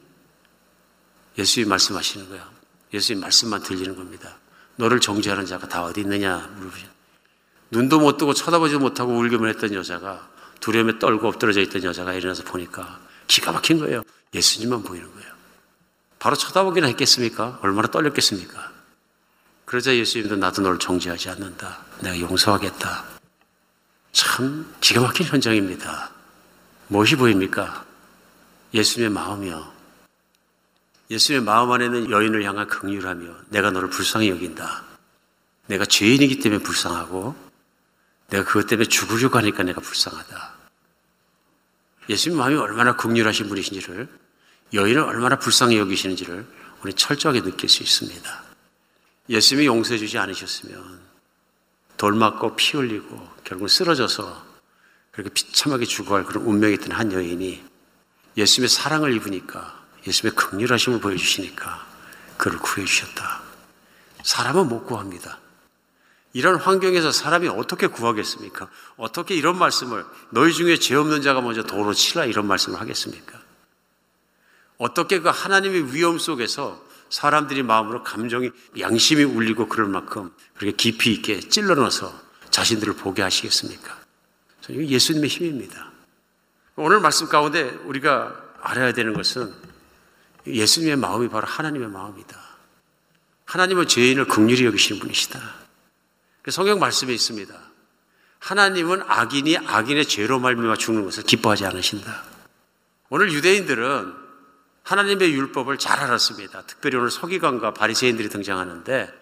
예수님이 말씀하시는 거야. 예수님 말씀만 들리는 겁니다. 너를 정죄하는 자가 다 어디 있느냐 물으시죠. 눈도 못 뜨고 쳐다보지도 못하고 울기만 했던 여자가 두려움에 떨고 엎드러져 있던 여자가 일어나서 보니까 기가 막힌 거예요. 예수님만 보이는 거예요. 바로 쳐다보기나 했겠습니까? 얼마나 떨렸겠습니까? 그러자 예수님도 나도 너를 정죄하지 않는다. 내가 용서하겠다. 참 기가 막힌 현장입니다. 무엇이 보입니까? 예수님의 마음이요. 예수님의 마음 안에는 여인을 향한 긍휼하며 내가 너를 불쌍히 여긴다. 내가 죄인이기 때문에 불쌍하고 내가 그것 때문에 죽으려고 하니까 내가 불쌍하다. 예수님 마음이 얼마나 극률하신 분이신지를 여인을 얼마나 불쌍히 여기시는지를 우리 철저하게 느낄 수 있습니다. 예수님이 용서해 주지 않으셨으면 돌 맞고 피 흘리고 결국 쓰러져서 그렇게 비참하게 죽어갈 그런 운명이 있던 한 여인이 예수님의 사랑을 입으니까 예수님의 극률하심을 보여주시니까 그를 구해주셨다. 사람은 못 구합니다. 이런 환경에서 사람이 어떻게 구하겠습니까? 어떻게 이런 말씀을 너희 중에 죄 없는 자가 먼저 도로 치라 이런 말씀을 하겠습니까? 어떻게 그 하나님의 위험 속에서 사람들이 마음으로 감정이 양심이 울리고 그럴 만큼 그렇게 깊이 있게 찔러 넣어서 자신들을 보게 하시겠습니까? 이게 예수님의 힘입니다. 오늘 말씀 가운데 우리가 알아야 되는 것은 예수님의 마음이 바로 하나님의 마음이다. 하나님은 죄인을 극률히 여기시는 분이시다. 그 성경 말씀에 있습니다. 하나님은 악인이 악인의 죄로 말미암아 죽는 것을 기뻐하지 않으신다. 오늘 유대인들은 하나님의 율법을 잘 알았습니다. 특별히 오늘 서기관과 바리새인들이 등장하는데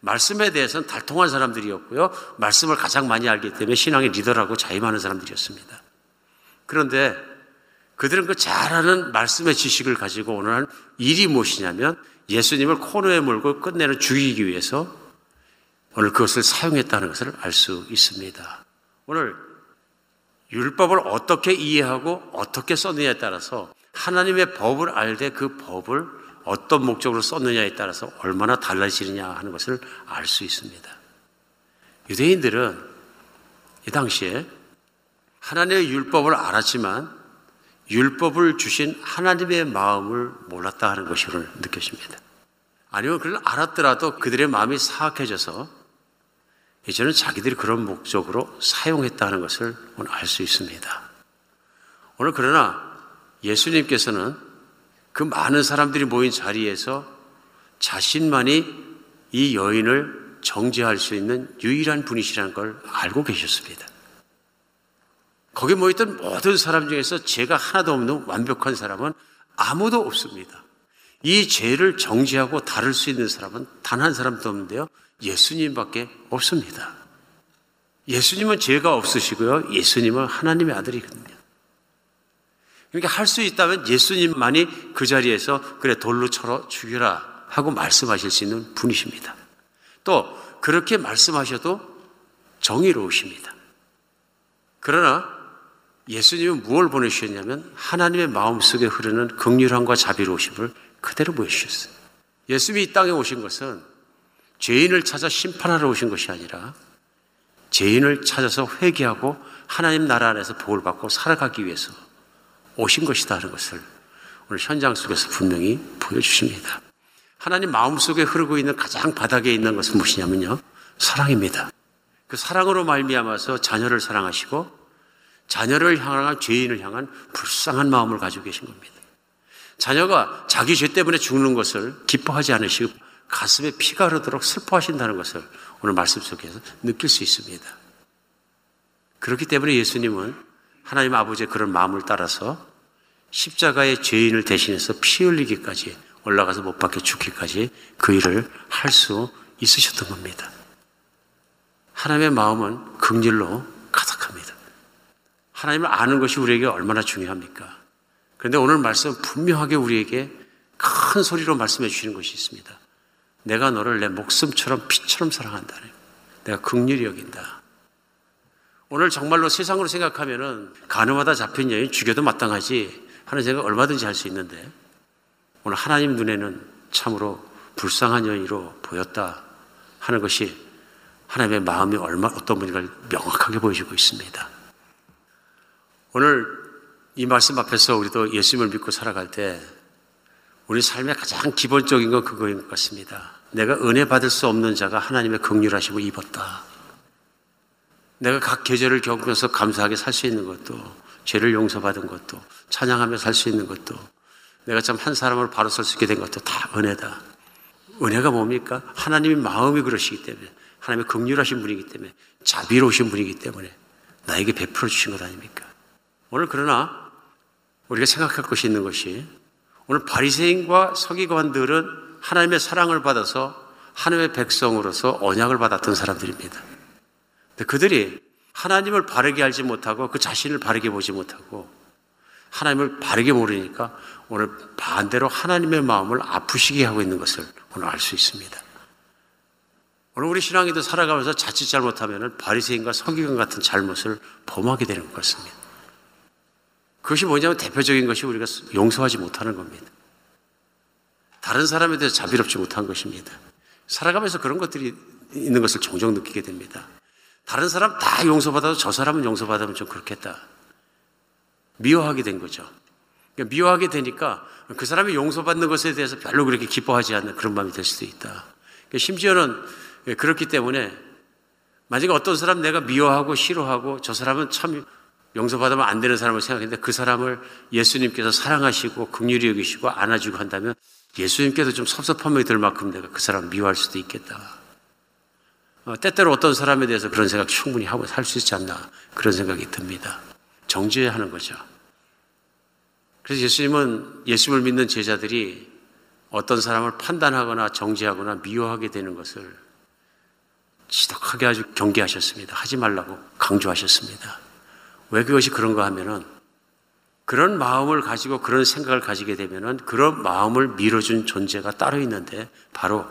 말씀에 대해서는 달통한 사람들이었고요. 말씀을 가장 많이 알기 때문에 신앙의 리더라고 자임하는 사람들이었습니다. 그런데 그들은 그 잘 아는 말씀의 지식을 가지고 오늘 한 일이 무엇이냐면 예수님을 코너에 몰고 끝내는 죽이기 위해서 오늘 그것을 사용했다는 것을 알 수 있습니다. 오늘 율법을 어떻게 이해하고 어떻게 썼느냐에 따라서 하나님의 법을 알되 그 법을 어떤 목적으로 썼느냐에 따라서 얼마나 달라지느냐 하는 것을 알 수 있습니다. 유대인들은 이 당시에 하나님의 율법을 알았지만 율법을 주신 하나님의 마음을 몰랐다 하는 오늘 느껴집니다. 아니면 그걸 알았더라도 그들의 마음이 사악해져서 이제는 자기들이 그런 목적으로 사용했다는 것을 오늘 알 수 있습니다. 오늘 그러나 예수님께서는 그 많은 사람들이 모인 자리에서 자신만이 이 여인을 정죄할 수 있는 유일한 분이시라는 걸 알고 계셨습니다. 거기 모였던 모든 사람 중에서 죄가 하나도 없는 완벽한 사람은 아무도 없습니다. 이 죄를 정죄하고 다룰 수 있는 사람은 단 한 사람도 없는데요. 예수님밖에 없습니다. 예수님은 죄가 없으시고요. 예수님은 하나님의 아들이거든요. 그러니까 할 수 있다면 예수님만이 그 자리에서 그래 돌로 쳐러 죽여라 하고 말씀하실 수 있는 분이십니다. 또 그렇게 말씀하셔도 정의로우십니다. 그러나 예수님은 무엇을 보내주셨냐면 하나님의 마음속에 흐르는 극률함과 자비로우심을 그대로 보여주셨어요. 예수님이 이 땅에 오신 것은 죄인을 찾아 심판하러 오신 것이 아니라 죄인을 찾아서 회개하고 하나님 나라 안에서 복을 받고 살아가기 위해서 오신 것이다 하는 것을 오늘 현장 속에서 분명히 보여주십니다. 하나님 마음속에 흐르고 있는 가장 바닥에 있는 것은 무엇이냐면요. 사랑입니다. 그 사랑으로 말미암아서 자녀를 사랑하시고 자녀를 향한 죄인을 향한 불쌍한 마음을 가지고 계신 겁니다. 자녀가 자기 죄 때문에 죽는 것을 기뻐하지 않으시고 가슴에 피가 흐르도록 슬퍼하신다는 것을 오늘 말씀 속에서 느낄 수 있습니다. 그렇기 때문에 예수님은 하나님 아버지의 그런 마음을 따라서 십자가의 죄인을 대신해서 피 흘리기까지 올라가서 못 박혀 죽기까지 그 일을 할 수 있으셨던 겁니다. 하나님의 마음은 극일로 가득합니다. 하나님을 아는 것이 우리에게 얼마나 중요합니까? 그런데 오늘 말씀 분명하게 우리에게 큰 소리로 말씀해 주시는 것이 있습니다. 내가 너를 내 목숨처럼 피처럼 사랑한다. 내가 극률이 여긴다. 오늘 정말로 세상으로 생각하면은 가늠하다 잡힌 여인 죽여도 마땅하지 하는 생각 얼마든지 할 수 있는데 오늘 하나님 눈에는 참으로 불쌍한 여인으로 보였다 하는 것이 하나님의 마음이 얼마 어떤 분인가를 명확하게 보여주고 있습니다. 오늘 이 말씀 앞에서 우리도 예수님을 믿고 살아갈 때 우리 삶의 가장 기본적인 건 그거인 것 같습니다. 내가 은혜 받을 수 없는 자가 하나님의 긍휼하심을 입었다. 내가 각 계절을 겪으면서 감사하게 살 수 있는 것도 죄를 용서받은 것도 찬양하며 살 수 있는 것도 내가 참 한 사람으로 바로 설 수 있게 된 것도 다 은혜다. 은혜가 뭡니까? 하나님의 마음이 그러시기 때문에 하나님의 긍휼하신 분이기 때문에 자비로우신 분이기 때문에 나에게 베풀어 주신 것 아닙니까? 오늘 그러나 우리가 생각할 것이 있는 것이 오늘 바리새인과 서기관들은 하나님의 사랑을 받아서 하나님의 백성으로서 언약을 받았던 사람들입니다. 근데 그들이 하나님을 바르게 알지 못하고 그 자신을 바르게 보지 못하고 하나님을 바르게 모르니까 오늘 반대로 하나님의 마음을 아프시게 하고 있는 것을 오늘 알 수 있습니다. 오늘 우리 신앙에도 살아가면서 자칫 잘못하면 바리새인과 서기관 같은 잘못을 범하게 되는 것 같습니다. 그것이 뭐냐면 대표적인 것이 우리가 용서하지 못하는 겁니다. 다른 사람에 대해서 자비롭지 못한 것입니다. 살아가면서 그런 것들이 있는 것을 종종 느끼게 됩니다. 다른 사람 다 용서받아도 저 사람은 용서받으면 좀 그렇겠다. 미워하게 된 거죠. 그러니까 미워하게 되니까 그 사람이 용서받는 것에 대해서 별로 그렇게 기뻐하지 않는 그런 마음이 될 수도 있다. 그러니까 심지어는 그렇기 때문에 만약에 어떤 사람 내가 미워하고 싫어하고 저 사람은 참 용서받으면 안 되는 사람을 생각했는데 그 사람을 예수님께서 사랑하시고 긍휼히 여기시고 안아주고 한다면 예수님께서 좀 섭섭한 마음이 들 만큼 내가 그 사람을 미워할 수도 있겠다. 어, 때때로 어떤 사람에 대해서 그런 생각 충분히 하고 살 수 있지 않나 그런 생각이 듭니다. 정죄해야 하는 거죠. 그래서 예수님은 예수님을 믿는 제자들이 어떤 사람을 판단하거나 정죄하거나 미워하게 되는 것을 지독하게 아주 경계하셨습니다. 하지 말라고 강조하셨습니다. 왜 그것이 그런가 하면은 그런 마음을 가지고 그런 생각을 가지게 되면은 그런 마음을 밀어준 존재가 따로 있는데 바로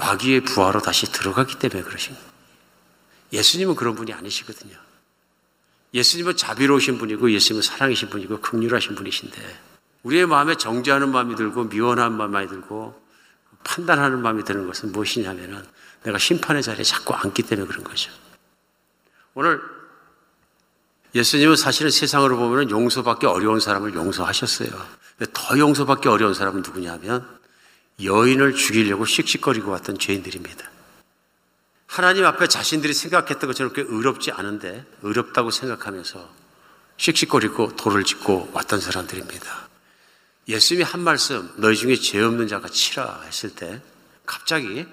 마귀의 부하로 다시 들어가기 때문에 그러신 거예요. 예수님은 그런 분이 아니시거든요. 예수님은 자비로우신 분이고 예수님은 사랑이신 분이고 극률하신 분이신데 우리의 마음에 정죄하는 마음이 들고 미워하는 마음이 들고 판단하는 마음이 드는 것은 무엇이냐면은 내가 심판의 자리에 자꾸 앉기 때문에 그런 거죠. 오늘 예수님은 사실은 세상으로 보면 용서받기 어려운 사람을 용서하셨어요. 근데 더 용서받기 어려운 사람은 누구냐면 여인을 죽이려고 씩씩거리고 왔던 죄인들입니다. 하나님 앞에 자신들이 생각했던 것처럼 그렇게 의롭지 않은데 의롭다고 생각하면서 씩씩거리고 돌을 짓고 왔던 사람들입니다. 예수님이 한 말씀 너희 중에 죄 없는 자가 치라 했을 때 갑자기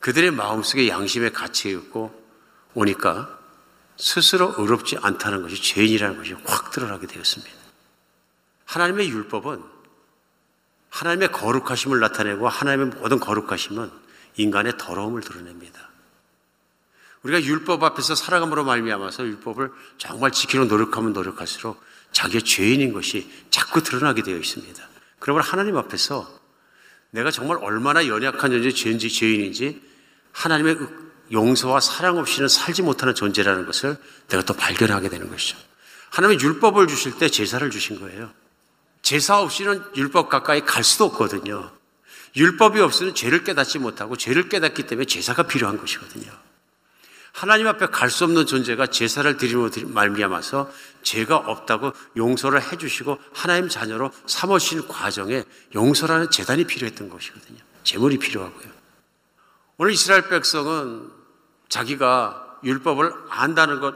그들의 마음속에 양심의 가치였고 오니까 스스로 의롭지 않다는 것이 죄인이라는 것이 확 드러나게 되었습니다. 하나님의 율법은 하나님의 거룩하심을 나타내고 하나님의 모든 거룩하심은 인간의 더러움을 드러냅니다. 우리가 율법 앞에서 살아감으로 말미암아서 율법을 정말 지키려 노력하면 노력할수록 자기의 죄인인 것이 자꾸 드러나게 되어 있습니다. 그러면 하나님 앞에서 내가 정말 얼마나 연약한 존재, 죄인지, 죄인인지 하나님의 용서와 사랑 없이는 살지 못하는 존재라는 것을 내가 또 발견하게 되는 것이죠. 하나님의 율법을 주실 때 제사를 주신 거예요. 제사 없이는 율법 가까이 갈 수도 없거든요. 율법이 없으면 죄를 깨닫지 못하고 죄를 깨닫기 때문에 제사가 필요한 것이거든요. 하나님 앞에 갈 수 없는 존재가 제사를 드리므로 말미암아서 죄가 없다고 용서를 해주시고 하나님 자녀로 삼으신 과정에 용서라는 재단이 필요했던 것이거든요. 제물이 필요하고요. 오늘 이스라엘 백성은 자기가 율법을 안다는 것,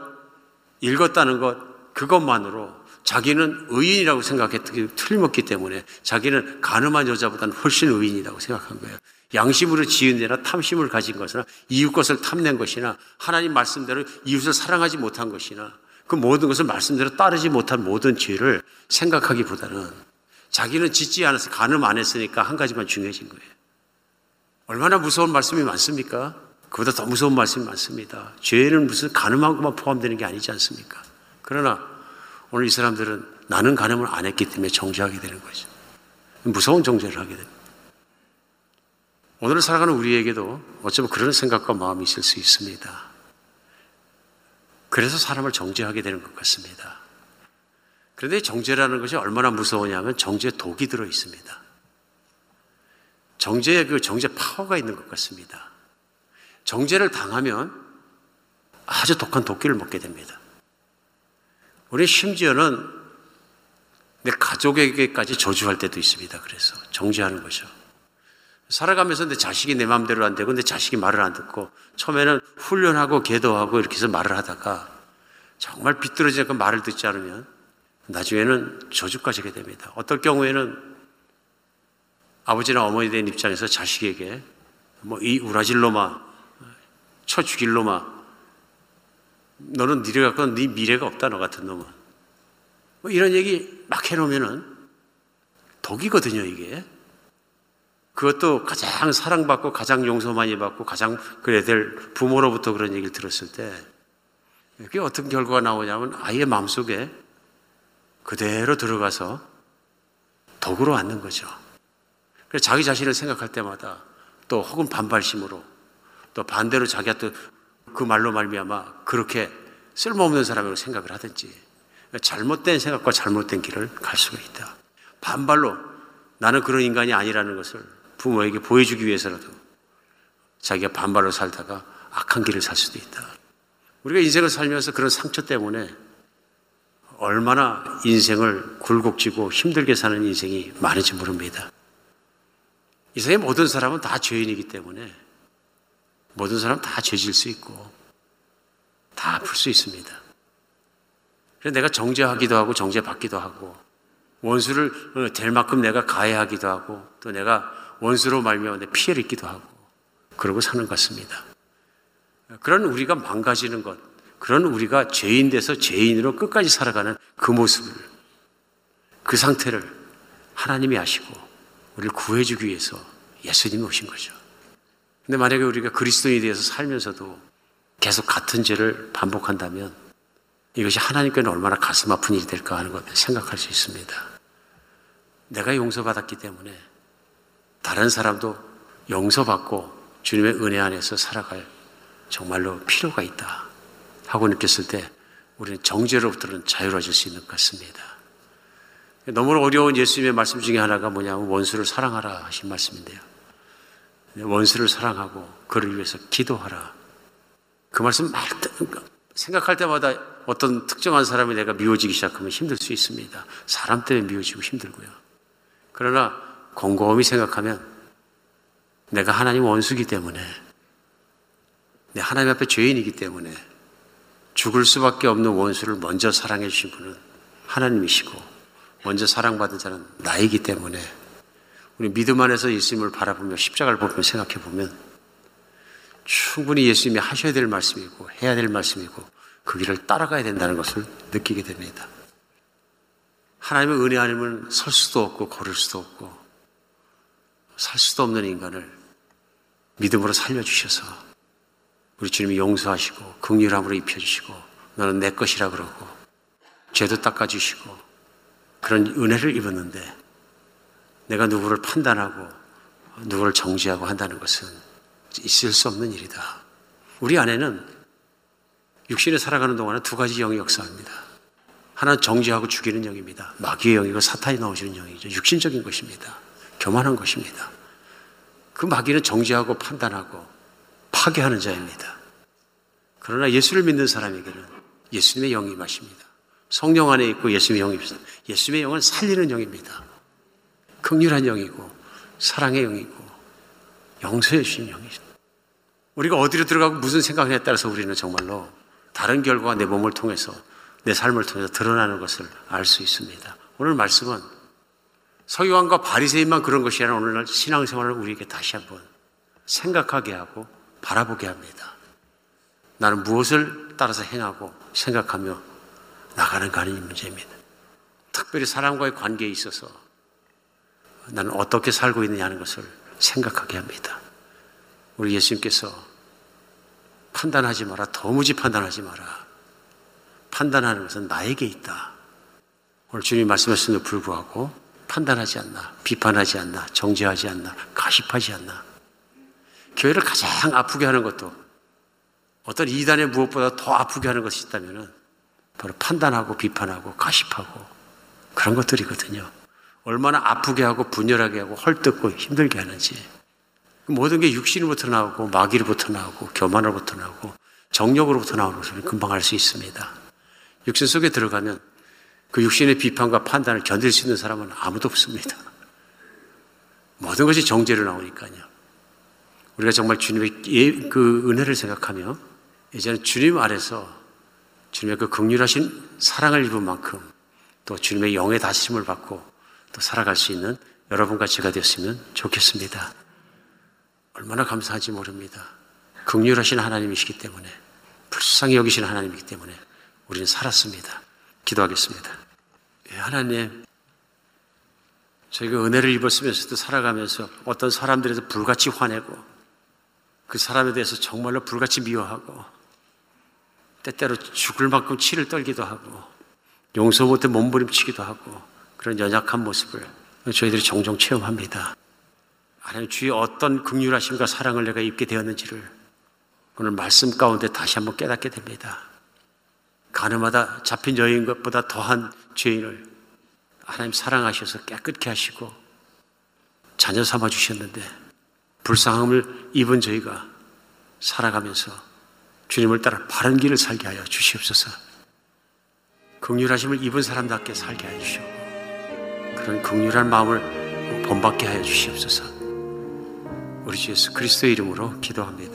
읽었다는 것 그것만으로 자기는 의인이라고 생각했기 틀림없기 때문에 자기는 가늠한 여자보다는 훨씬 의인이라고 생각한 거예요. 양심으로 지은 데나 탐심을 가진 것이나 이웃 것을 탐낸 것이나 하나님 말씀대로 이웃을 사랑하지 못한 것이나 그 모든 것을 말씀대로 따르지 못한 모든 죄를 생각하기보다는 자기는 짓지 않아서 가늠 안 했으니까 한 가지만 중요해진 거예요. 얼마나 무서운 말씀이 많습니까? 그보다 더 무서운 말씀이 많습니다. 죄는 무슨 가늠한 것만 포함되는 게 아니지 않습니까? 그러나 오늘 이 사람들은 나는 가늠을 안 했기 때문에 정죄하게 되는 거죠. 무서운 정죄를 하게 됩니다. 오늘을 살아가는 우리에게도 어쩌면 그런 생각과 마음이 있을 수 있습니다. 그래서 사람을 정죄하게 되는 것 같습니다. 그런데 정죄라는 것이 얼마나 무서우냐면 정죄 독이 들어 있습니다. 정죄의 그 정죄 파워가 있는 것 같습니다. 정죄를 당하면 아주 독한 도끼를 먹게 됩니다. 우리 심지어는 내 가족에게까지 저주할 때도 있습니다. 그래서 정죄하는 거죠. 살아가면서 내 자식이 내 마음대로 안 되고 내 자식이 말을 안 듣고 처음에는 훈련하고 계도하고 이렇게 해서 말을 하다가 정말 비뚤어지니까 말을 듣지 않으면 나중에는 저주까지 하게 됩니다. 어떨 경우에는 아버지나 어머니 된 입장에서 자식에게 뭐 이 우라질 놈아 쳐 죽일 놈아 너는 니를 갖고 네 미래가 없다 너 같은 놈은 뭐 이런 얘기 막 해놓으면은 독이거든요 이게 그것도 가장 사랑받고 가장 용서 많이 받고 가장 그래야 될 부모로부터 그런 얘기를 들었을 때 그게 어떤 결과가 나오냐면 아이의 마음속에 그대로 들어가서 독으로 앉는 거죠. 그래서 자기 자신을 생각할 때마다 또 혹은 반발심으로 또 반대로 자기가 또 그 말로 말미암아 그렇게 쓸모없는 사람이라고 생각을 하든지 잘못된 생각과 잘못된 길을 갈 수가 있다. 반발로 나는 그런 인간이 아니라는 것을 부모에게 보여주기 위해서라도 자기가 반발로 살다가 악한 길을 살 수도 있다. 우리가 인생을 살면서 그런 상처 때문에 얼마나 인생을 굴곡지고 힘들게 사는 인생이 많은지 모릅니다. 이 세상의 모든 사람은 다 죄인이기 때문에 모든 사람 다 죄질 수 있고 다 아플 수 있습니다. 그래서 내가 정죄하기도 하고 정죄받기도 하고 원수를 될 만큼 내가 가해하기도 하고 또 내가 원수로 말미암아 내 피해를 입기도 하고 그러고 사는 것 같습니다. 그런 우리가 망가지는 것, 그런 우리가 죄인 돼서 죄인으로 끝까지 살아가는 그 모습을 그 상태를 하나님이 아시고 우리를 구해주기 위해서 예수님이 오신 거죠. 근데 만약에 우리가 그리스도인에 대해서 살면서도 계속 같은 죄를 반복한다면 이것이 하나님께는 얼마나 가슴 아픈 일이 될까 하는 것을 생각할 수 있습니다. 내가 용서받았기 때문에 다른 사람도 용서받고 주님의 은혜 안에서 살아갈 정말로 필요가 있다 하고 느꼈을 때 우리는 정죄로부터는 자유로워질 수 있는 것 같습니다. 너무 어려운 예수님의 말씀 중에 하나가 뭐냐면 원수를 사랑하라 하신 말씀인데요. 원수를 사랑하고 그를 위해서 기도하라. 그 말씀 말 생각할 때마다 어떤 특정한 사람이 내가 미워지기 시작하면 힘들 수 있습니다. 사람 때문에 미워지고 힘들고요. 그러나 곰곰이 생각하면 내가 하나님 원수기 때문에 내 하나님 앞에 죄인이기 때문에 죽을 수밖에 없는 원수를 먼저 사랑해 주신 분은 하나님이시고 먼저 사랑받은 자는 나이기 때문에 우리 믿음 안에서 예수님을 바라보며 십자가를 보며 생각해 보면 충분히 예수님이 하셔야 될 말씀이고 해야 될 말씀이고 그 길을 따라가야 된다는 것을 느끼게 됩니다. 하나님의 은혜 아니면 설 수도 없고 걸을 수도 없고 살 수도 없는 인간을 믿음으로 살려주셔서 우리 주님이 용서하시고 극률함으로 입혀주시고 너는 내 것이라 그러고 죄도 닦아주시고 그런 은혜를 입었는데 내가 누구를 판단하고 누구를 정지하고 한다는 것은 있을 수 없는 일이다. 우리 안에는 육신에 살아가는 동안에 두 가지 영이 역사합니다. 하나는 정지하고 죽이는 영입니다. 마귀의 영이고 사탄이 나오시는 영이죠. 육신적인 것입니다. 교만한 것입니다. 그 마귀는 정지하고 판단하고 파괴하는 자입니다. 그러나 예수를 믿는 사람에게는 예수님의 영이 임하십니다. 성령 안에 있고 예수님의 영이 있습니다. 예수님의 영은 살리는 영입니다. 극률한 영이고 사랑의 영이고 용서해 주신 영이죠. 우리가 어디로 들어가고 무슨 생각에 따라서 우리는 정말로 다른 결과가 내 몸을 통해서 내 삶을 통해서 드러나는 것을 알 수 있습니다. 오늘 말씀은 서기관과 바리새인만 그런 것이 아니라 오늘날 신앙생활을 우리에게 다시 한번 생각하게 하고 바라보게 합니다. 나는 무엇을 따라서 행하고 생각하며 나가는가 하는 문제입니다. 특별히 사람과의 관계에 있어서 나는 어떻게 살고 있느냐 하는 것을 생각하게 합니다. 우리 예수님께서 판단하지 마라. 도무지 판단하지 마라. 판단하는 것은 나에게 있다. 오늘 주님 말씀하셨음에도 불구하고 판단하지 않나, 비판하지 않나, 정죄하지 않나, 가십하지 않나. 교회를 가장 아프게 하는 것도 어떤 이단의 무엇보다 더 아프게 하는 것이 있다면 바로 판단하고 비판하고 가십하고 그런 것들이거든요. 얼마나 아프게 하고 분열하게 하고 헐뜯고 힘들게 하는지. 모든 게 육신으로부터 나오고 마귀로부터 나오고 교만으로부터 나오고 정력으로부터 나오는 것을 금방 알 수 있습니다. 육신 속에 들어가면 그 육신의 비판과 판단을 견딜 수 있는 사람은 아무도 없습니다. 모든 것이 정죄로 나오니까요. 우리가 정말 주님의 예, 그 은혜를 생각하며 이제는 주님 아래서 주님의 그 극률하신 사랑을 입은 만큼 또 주님의 영의 다스림을 받고 또 살아갈 수 있는 여러분과 제가 되었으면 좋겠습니다. 얼마나 감사한지 모릅니다. 극률하신 하나님이시기 때문에 불쌍히 여기시는 하나님이기 때문에 우리는 살았습니다. 기도하겠습니다. 예, 하나님, 저희가 은혜를 입었으면서도 살아가면서 어떤 사람들에서 불같이 화내고 그 사람에 대해서 정말로 불같이 미워하고 때때로 죽을 만큼 치를 떨기도 하고 용서 못해 몸부림치기도 하고 그런 연약한 모습을 저희들이 종종 체험합니다. 하나님 주의 어떤 극률하심과 사랑을 내가 입게 되었는지를 오늘 말씀 가운데 다시 한번 깨닫게 됩니다. 가늠하다 잡힌 여인 것보다 더한 죄인을 하나님 사랑하셔서 깨끗게 하시고 자녀 삼아 주셨는데 불쌍함을 입은 저희가 살아가면서 주님을 따라 바른 길을 살게 하여 주시옵소서. 극률하심을 입은 사람답게 살게 주시옵고 그런 극률한 마음을 본받게 하여 주시옵소서. 우리 주 예수 그리스도의 이름으로 기도합니다.